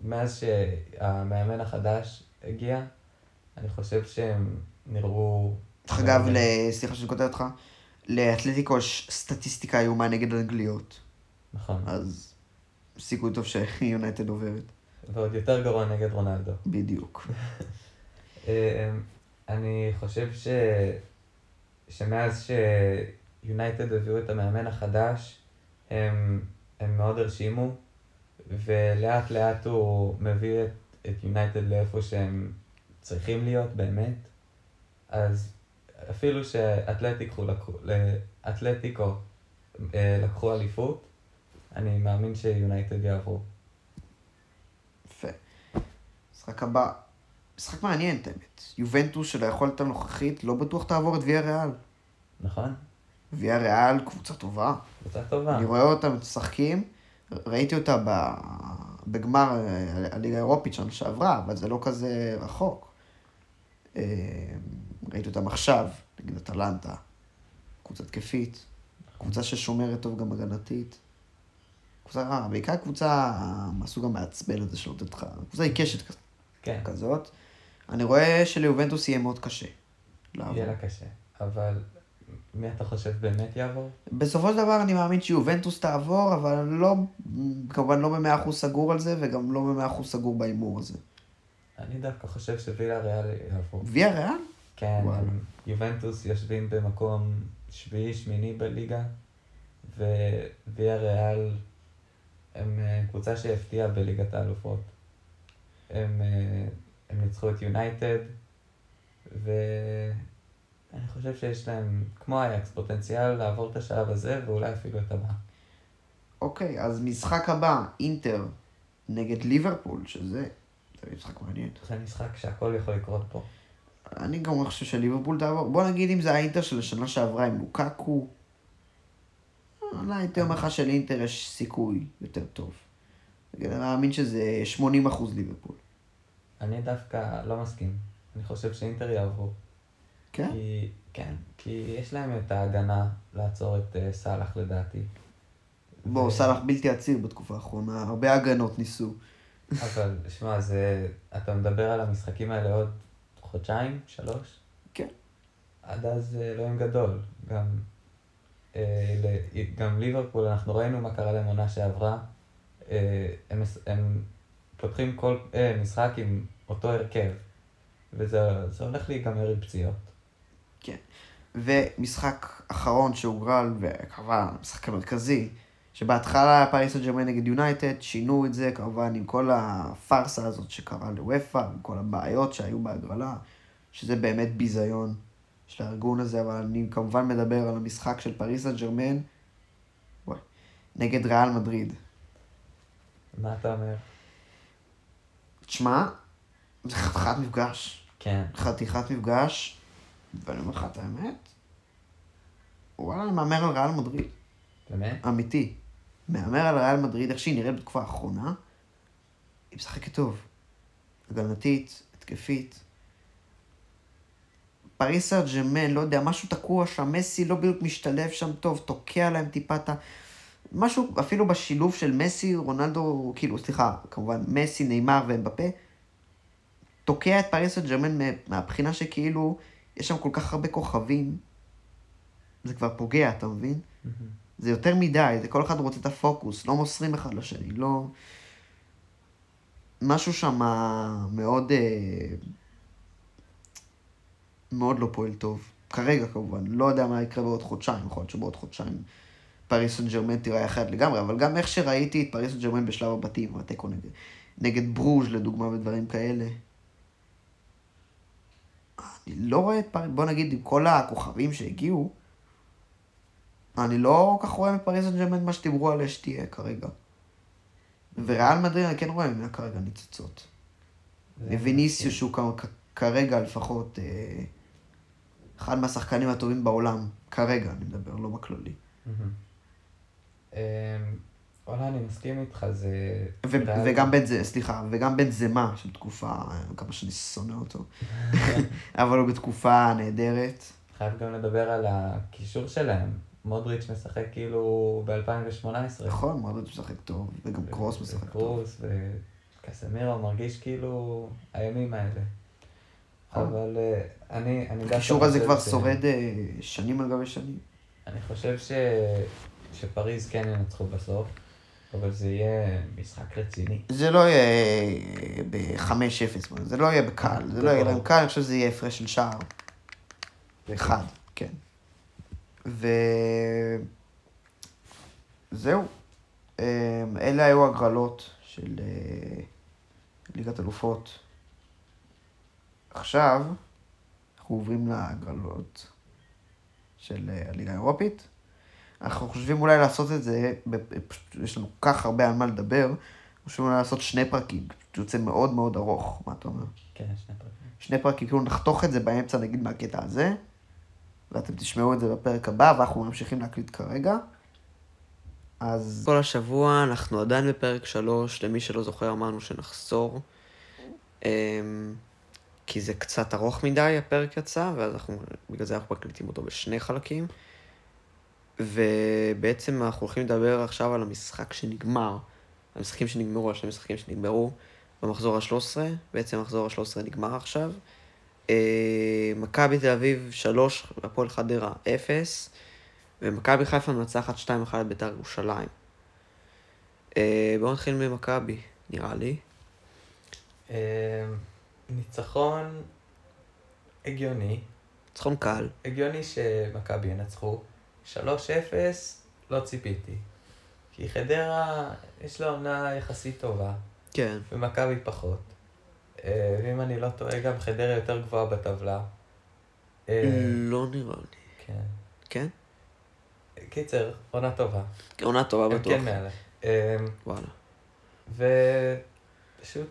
מאז שהמאמן החדש הגיע, אני חושב שהם נראו... דרך אגב, ל- סליחה שאני כותב אותך, לאתלטיקו יש סטטיסטיקה איומה נגד אנגליות, נכון, אז סיכוי טוב שיונייטד עוברת. ועוד יותר גרוע נגד רונלדו. בדיוק. אה, אני חושב ש... שמאז שיונייטד הביאו את המאמן החדש, הם, הם מאוד הרשימו, ולאט לאט הוא מביא את, את יונייטד לאיפה שהם צריכים להיות באמת. אז אפילו שאתלטיקו לקחו, אתלטיקו אה, לקחו אליפות, אני מאמין שיונייטד יעברו. יפה. משחק הבא, משחק מעניין, את האמת. יובנטוס של היכולת הנוכחית לא בטוח תעבור את ויה ריאל. נכון? ויה ריאל קבוצה טובה. קבוצה טובה. אני רואה אותם משחקים, ראיתי אותה ב... בגמר אה, הליגה האירופית שנה שעברה, אבל זה לא כזה רחוק. אה, ראיתי אותם עכשיו, נגד אטלנטה, קבוצה תקפית, קבוצה ששומרת טוב גם הגנתית. קבוצה, אה, בעיקר קבוצה מהסוג המעצבן הזה שלא נותנת לך, קבוצה עיקשת כזאת. כן. כזאת. אני רואה שליובנטוס יהיה מאוד קשה. לעבור. יהיה לה קשה. אבל מי אתה חושב באמת יעבור? בסופו של דבר אני מאמין שיובנטוס תעבור, אבל אני לא, כמובן לא במאה אחוז סגור על זה, וגם לא במאה אחוז סגור בהימור הזה. אני דווקא חושב שווילה ריאל יעבור. ויה ריאל? כן, וואלה. הם- יובנטוס יושבים במקום שביעי, שמיני בליגה, וויה ריאל הם אה, קבוצה שהפתיעה בליגת האלופות. הם, אה, הם ניצחו את יונייטד, ואני חושב שיש להם, כמו אייקס, פוטנציאל לעבור את השלב הזה, ואולי אפילו את הבא. אוקיי, אז משחק הבא, אינטר נגד ליברפול, שזה זה משחק מעניין. זה משחק שהכל יכול לקרות פה. אני גם חושב שליברפול תעבור. בוא נגיד אם זה האינטר של השנה שעברה עם לוקקו. אולי הייתי אומר לך שלאינטר יש סיכוי יותר טוב. אני מאמין שזה 80 אחוז ליברפול. אני דווקא לא מסכים. אני חושב שאינטר יעברו. כן? כי, כן, כי יש להם את ההגנה לעצור את uh, סאלח לדעתי. בוא, ו- סאלח בלתי עציר בתקופה האחרונה, הרבה הגנות ניסו. אבל, שמע, זה... אתה מדבר על המשחקים האלה עוד חודשיים, שלוש? כן. עד אז אה, אלוהים גדול. גם, אה, ל- גם ליברפול, אנחנו ראינו מה קרה להם עונה שעברה. אה, הם, הם פותחים כל אה, משחק עם אותו הרכב. וזה זה הולך להיגמר עם פציעות. ומשחק אחרון שהוגרל, וכמובן, המשחק המרכזי, שבהתחלה היה פריס סן ג'רמן נגד יונייטד, שינו את זה כמובן עם כל הפארסה הזאת שקרה לוופא, עם כל הבעיות שהיו בהגרלה, שזה באמת ביזיון של הארגון הזה, אבל אני כמובן מדבר על המשחק של פריס סן ג'רמן, נגד ריאל מדריד. מה אתה אומר? תשמע, זה חתיכת מפגש. כן. חתיכת מפגש, ואני אומר לך את האמת, וואלה, אני מהמר על ריאל מדריד. באמת? אמיתי. מהמר על ריאל מדריד, איך שהיא נראית בתקופה האחרונה, היא משחקת טוב. הגנתית, התקפית. פריס סן ג'רמן, לא יודע, משהו תקוע שם, מסי לא בדיוק משתלב שם טוב, תוקע להם טיפה את ה... משהו, אפילו בשילוב של מסי, רונלדו, כאילו, סליחה, כמובן, מסי, נאמר ואמבפה, תוקע את פריס סן ג'רמן מה- מהבחינה שכאילו, יש שם כל כך הרבה כוכבים, זה כבר פוגע, אתה מבין? מהמם. זה יותר מדי, זה כל אחד רוצה את הפוקוס, לא מוסרים אחד לשני, לא... משהו שם מאוד... אה, מאוד לא פועל טוב. כרגע כמובן, לא יודע מה יקרה בעוד חודשיים, יכול להיות שבעוד חודשיים פריס סן ג'רמן תראה אחרת לגמרי, אבל גם איך שראיתי את פריס סן ג'רמן בשלב הבתים, התיקו נגד, נגד ברוז' לדוגמה ודברים כאלה. אני לא רואה את פריס, בוא נגיד עם כל הכוכבים שהגיעו, אני לא כל כך רואה מפריס סן ג'רמן מה שדיברו עליה שתהיה כרגע. וריאל מדריד אני כן רואה ממנה כרגע ניצוצות. זה- ויניסיוס שהוא כרגע לפחות אה, אחד מהשחקנים הטובים בעולם, כרגע אני מדבר, לא בכללי. מהמם. אמ, וואלה, אני מסכים איתך, זה... ו- וגם בן זה, סליחה, וגם בן זמה של תקופה, אה, כמה שאני שונא אותו, אבל הוא בתקופה נהדרת. חייב גם לדבר על הקישור שלהם. מודריץ' משחק כאילו ב-2018. נכון, מאוד משחק טוב, וגם קרוס משחק טוב. קרוס וקסמירו מרגיש כאילו הימים האלה. נכון. אבל אה, אני, אני דווקא הקישור הזה כבר שורד אה, שנים על גבי שנים. אני חושב ש... שפריז כן ינצחו בסוף, אבל זה יהיה משחק רציני. זה לא יהיה ב-5-0, זה לא יהיה בקל, זה לא יהיה להם קל, אני חושב שזה יהיה הפרש של שער. אחד, כן. ו... זהו. אמ, אלה היו הגרלות של אה, ליגת אלופות. עכשיו, אנחנו עוברים להגרלות של אה, הליגה האירופית. אנחנו חושבים אולי לעשות את זה, פשוט יש לנו כל כך הרבה על מה לדבר, חושבים אולי לעשות שני פרקים, פשוט יוצא מאוד מאוד ארוך, מה אתה אומר? כן, שני פרקים. שני פרקים, כאילו נחתוך את זה באמצע, נגיד, מהקטע הזה, ואתם תשמעו את זה בפרק הבא, ואנחנו ממשיכים להקליט כרגע. אז... כל השבוע אנחנו עדיין בפרק שלוש, למי שלא זוכר אמרנו שנחזור. אמ, כי זה קצת ארוך מדי, הפרק יצא, ואז אנחנו, בגלל זה אנחנו מקליטים אותו בשני חלקים. ובעצם אנחנו הולכים לדבר עכשיו על המשחק שנגמר, המשחקים שנגמרו, על שני משחקים שנגמרו במחזור ה-13, בעצם המחזור ה-13 נגמר עכשיו. אה, מכבי תל אביב 3, הפועל חדרה 0, ומכבי חיפה מנצחת 2-1 את בית"ר ירושלים. אה, בואו נתחיל ממכבי, נראה לי. אמ, ניצחון הגיוני, ניצחון קל. הגיוני שמכבי ינצחו. 3-0, לא ציפיתי. כי חדרה, יש לה עונה יחסית טובה, כן. ומכבי פחות. אה, ואם אני לא טועה, גם חדרה יותר גבוהה בטבלה. אה, לא נראה לי. כן. כן? קיצר, עונה טובה. עונה טובה בטוח. כן מעלה. אה, וואלה. ופשוט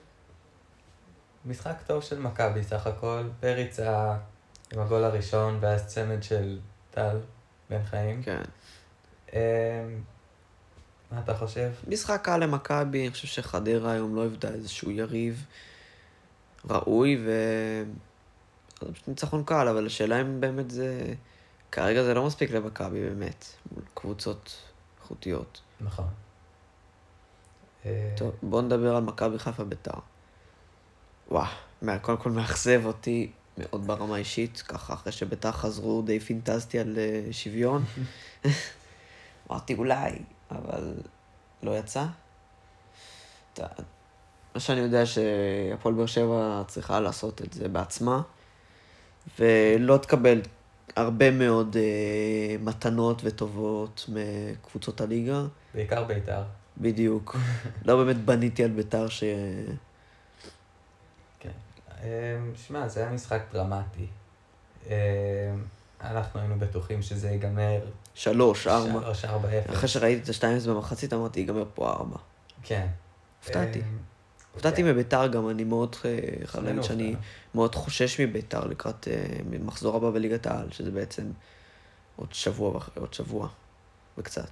משחק טוב של מכבי סך הכל. פריץ ה- עם הגול הראשון, ואז צמד של טל בן חיים. כן. אה, מה אתה חושב? משחק קל למכבי, אני חושב שחדרה היום לא היוותה איזשהו יריב ראוי, ו... זה פשוט ניצחון קל, אבל השאלה אם באמת זה... כרגע זה לא מספיק למכבי באמת, מול קבוצות איכותיות. נכון. טוב, בואו נדבר על מכבי חיפה ביתר. וואו, קודם כל מאכזב אותי מאוד ברמה אישית, ככה אחרי שביתר חזרו די פינטזתי על אה, שוויון. אמרתי אולי, אבל לא יצא. מה שאני יודע שהפועל באר שבע צריכה לעשות את זה בעצמה, ולא תקבל הרבה מאוד אה, מתנות וטובות מקבוצות הליגה. בעיקר בית"ר. בדיוק. לא באמת בניתי על ביתר ש... אה, שמע, זה היה משחק דרמטי. אה, אנחנו היינו בטוחים שזה ייגמר שלוש, ארבע. 3-4-0. אחרי שראיתי את השתיים אפס במחצית, אמרתי, ייגמר פה ארבע. כן. הופתעתי. אה, הופתעתי כן. מביתר גם, אני מאוד, אה, חייב שאני. מאוד חושש מביתר לקראת אה, מחזור הבא בליגת העל, שזה בעצם עוד שבוע, עוד שבוע וקצת. אני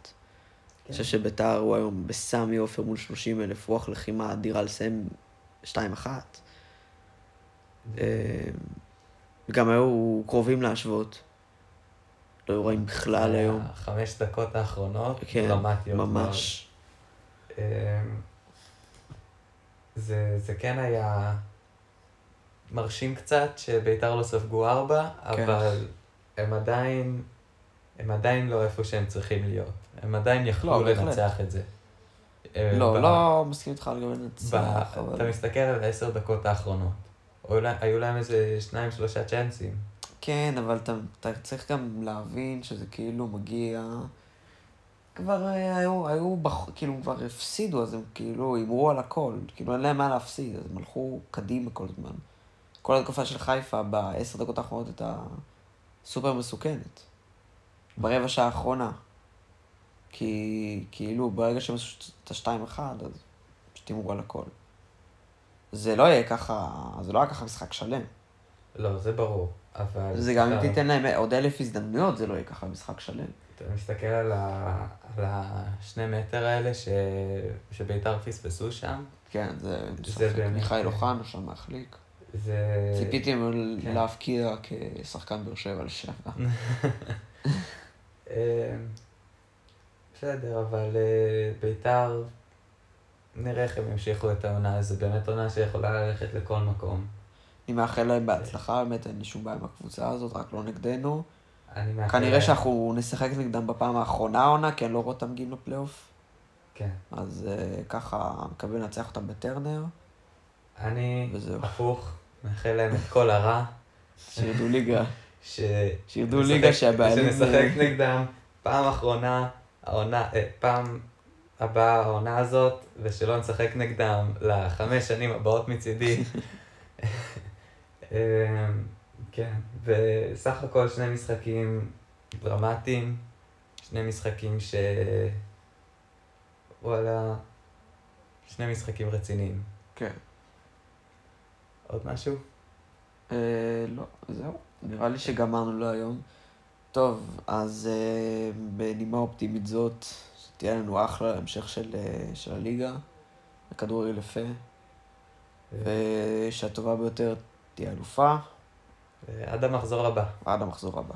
כן. חושב שביתר הוא היום בסמי עופר מול 30 אלף רוח לחימה אדירה לסיים 2-1. אה, גם היו קרובים להשוות. לא היו רעים בכלל היום. החמש דקות האחרונות, כן, דרמטיות. ממש. מאוד. אה, זה, זה כן היה מרשים קצת שביתר לא ספגו ארבע, כן. אבל הם עדיין, הם עדיין לא איפה שהם צריכים להיות. הם עדיין יכלו לא, בהחלט. לנצח את זה. אה, ב- לא, לא מסכים איתך לגבי ב- לנצח, אתה אבל... מסתכל על העשר דקות האחרונות. היו לה- היו להם איזה שניים, שלושה צ'אנסים. כן, אבל אתה, אתה צריך גם להבין שזה כאילו מגיע... כבר אה, היו, היו, בח... כאילו, כבר הפסידו, אז הם כאילו הימרו על הכל. כאילו, אין להם מה להפסיד, אז הם הלכו קדימה כל הזמן. כל התקופה של חיפה בעשר דקות האחרונות הייתה סופר מסוכנת. ברבע שעה האחרונה. כי כאילו, ברגע שהם עשו את השתיים אחד, אז פשוט הימרו על הכל. זה לא יהיה ככה, זה לא היה ככה משחק שלם. לא, זה ברור, אבל... זה גם אם תיתן להם עוד אלף הזדמנויות, זה לא יהיה ככה משחק שלם. אתה מסתכל על, ה... על השני מטר האלה ש... שביתר פספסו שם, כן, זה זה. באמת- מיכאל אוחנה שם מחליק. זה... ציפיתי כן. להבקיע כשחקן באר שבע לשעבר. אה, בסדר, אבל אה, ביתר, נראה איך הם ימשיכו את העונה, זו באמת עונה שיכולה ללכת לכל מקום. אני מאחל להם בהצלחה, באמת אין לי שום בעיה עם הקבוצה הזאת, רק לא נגדנו. אני מאחל כנראה שאנחנו נשחק נגדם בפעם האחרונה העונה, כי אני לא רואה אותם מגיעים לפלייאוף. כן. אז אה, ככה מקווה לנצח אותם בטרנר, אני וזהו. הפוך, מאחל להם את כל הרע. שירדו ליגה. ש... שירדו ליגה שהבעלים... שנשחק נגדם פעם אחרונה, העונה, אה, פעם הבאה העונה הזאת, ושלא נשחק נגדם לחמש שנים הבאות מצידי. אה, כן, וסך הכל שני משחקים דרמטיים, שני משחקים ש... וואלה, שני משחקים רציניים. כן. עוד משהו? אה, לא, זהו. נראה לי שגמרנו להיום. טוב, אז אה, בנימה אופטימית זאת, שתהיה לנו אחלה המשך של, אה, של הליגה, הכדורגל יפה, ושהטובה ביותר תהיה אלופה, עד המחזור הבא. ועד המחזור הבא.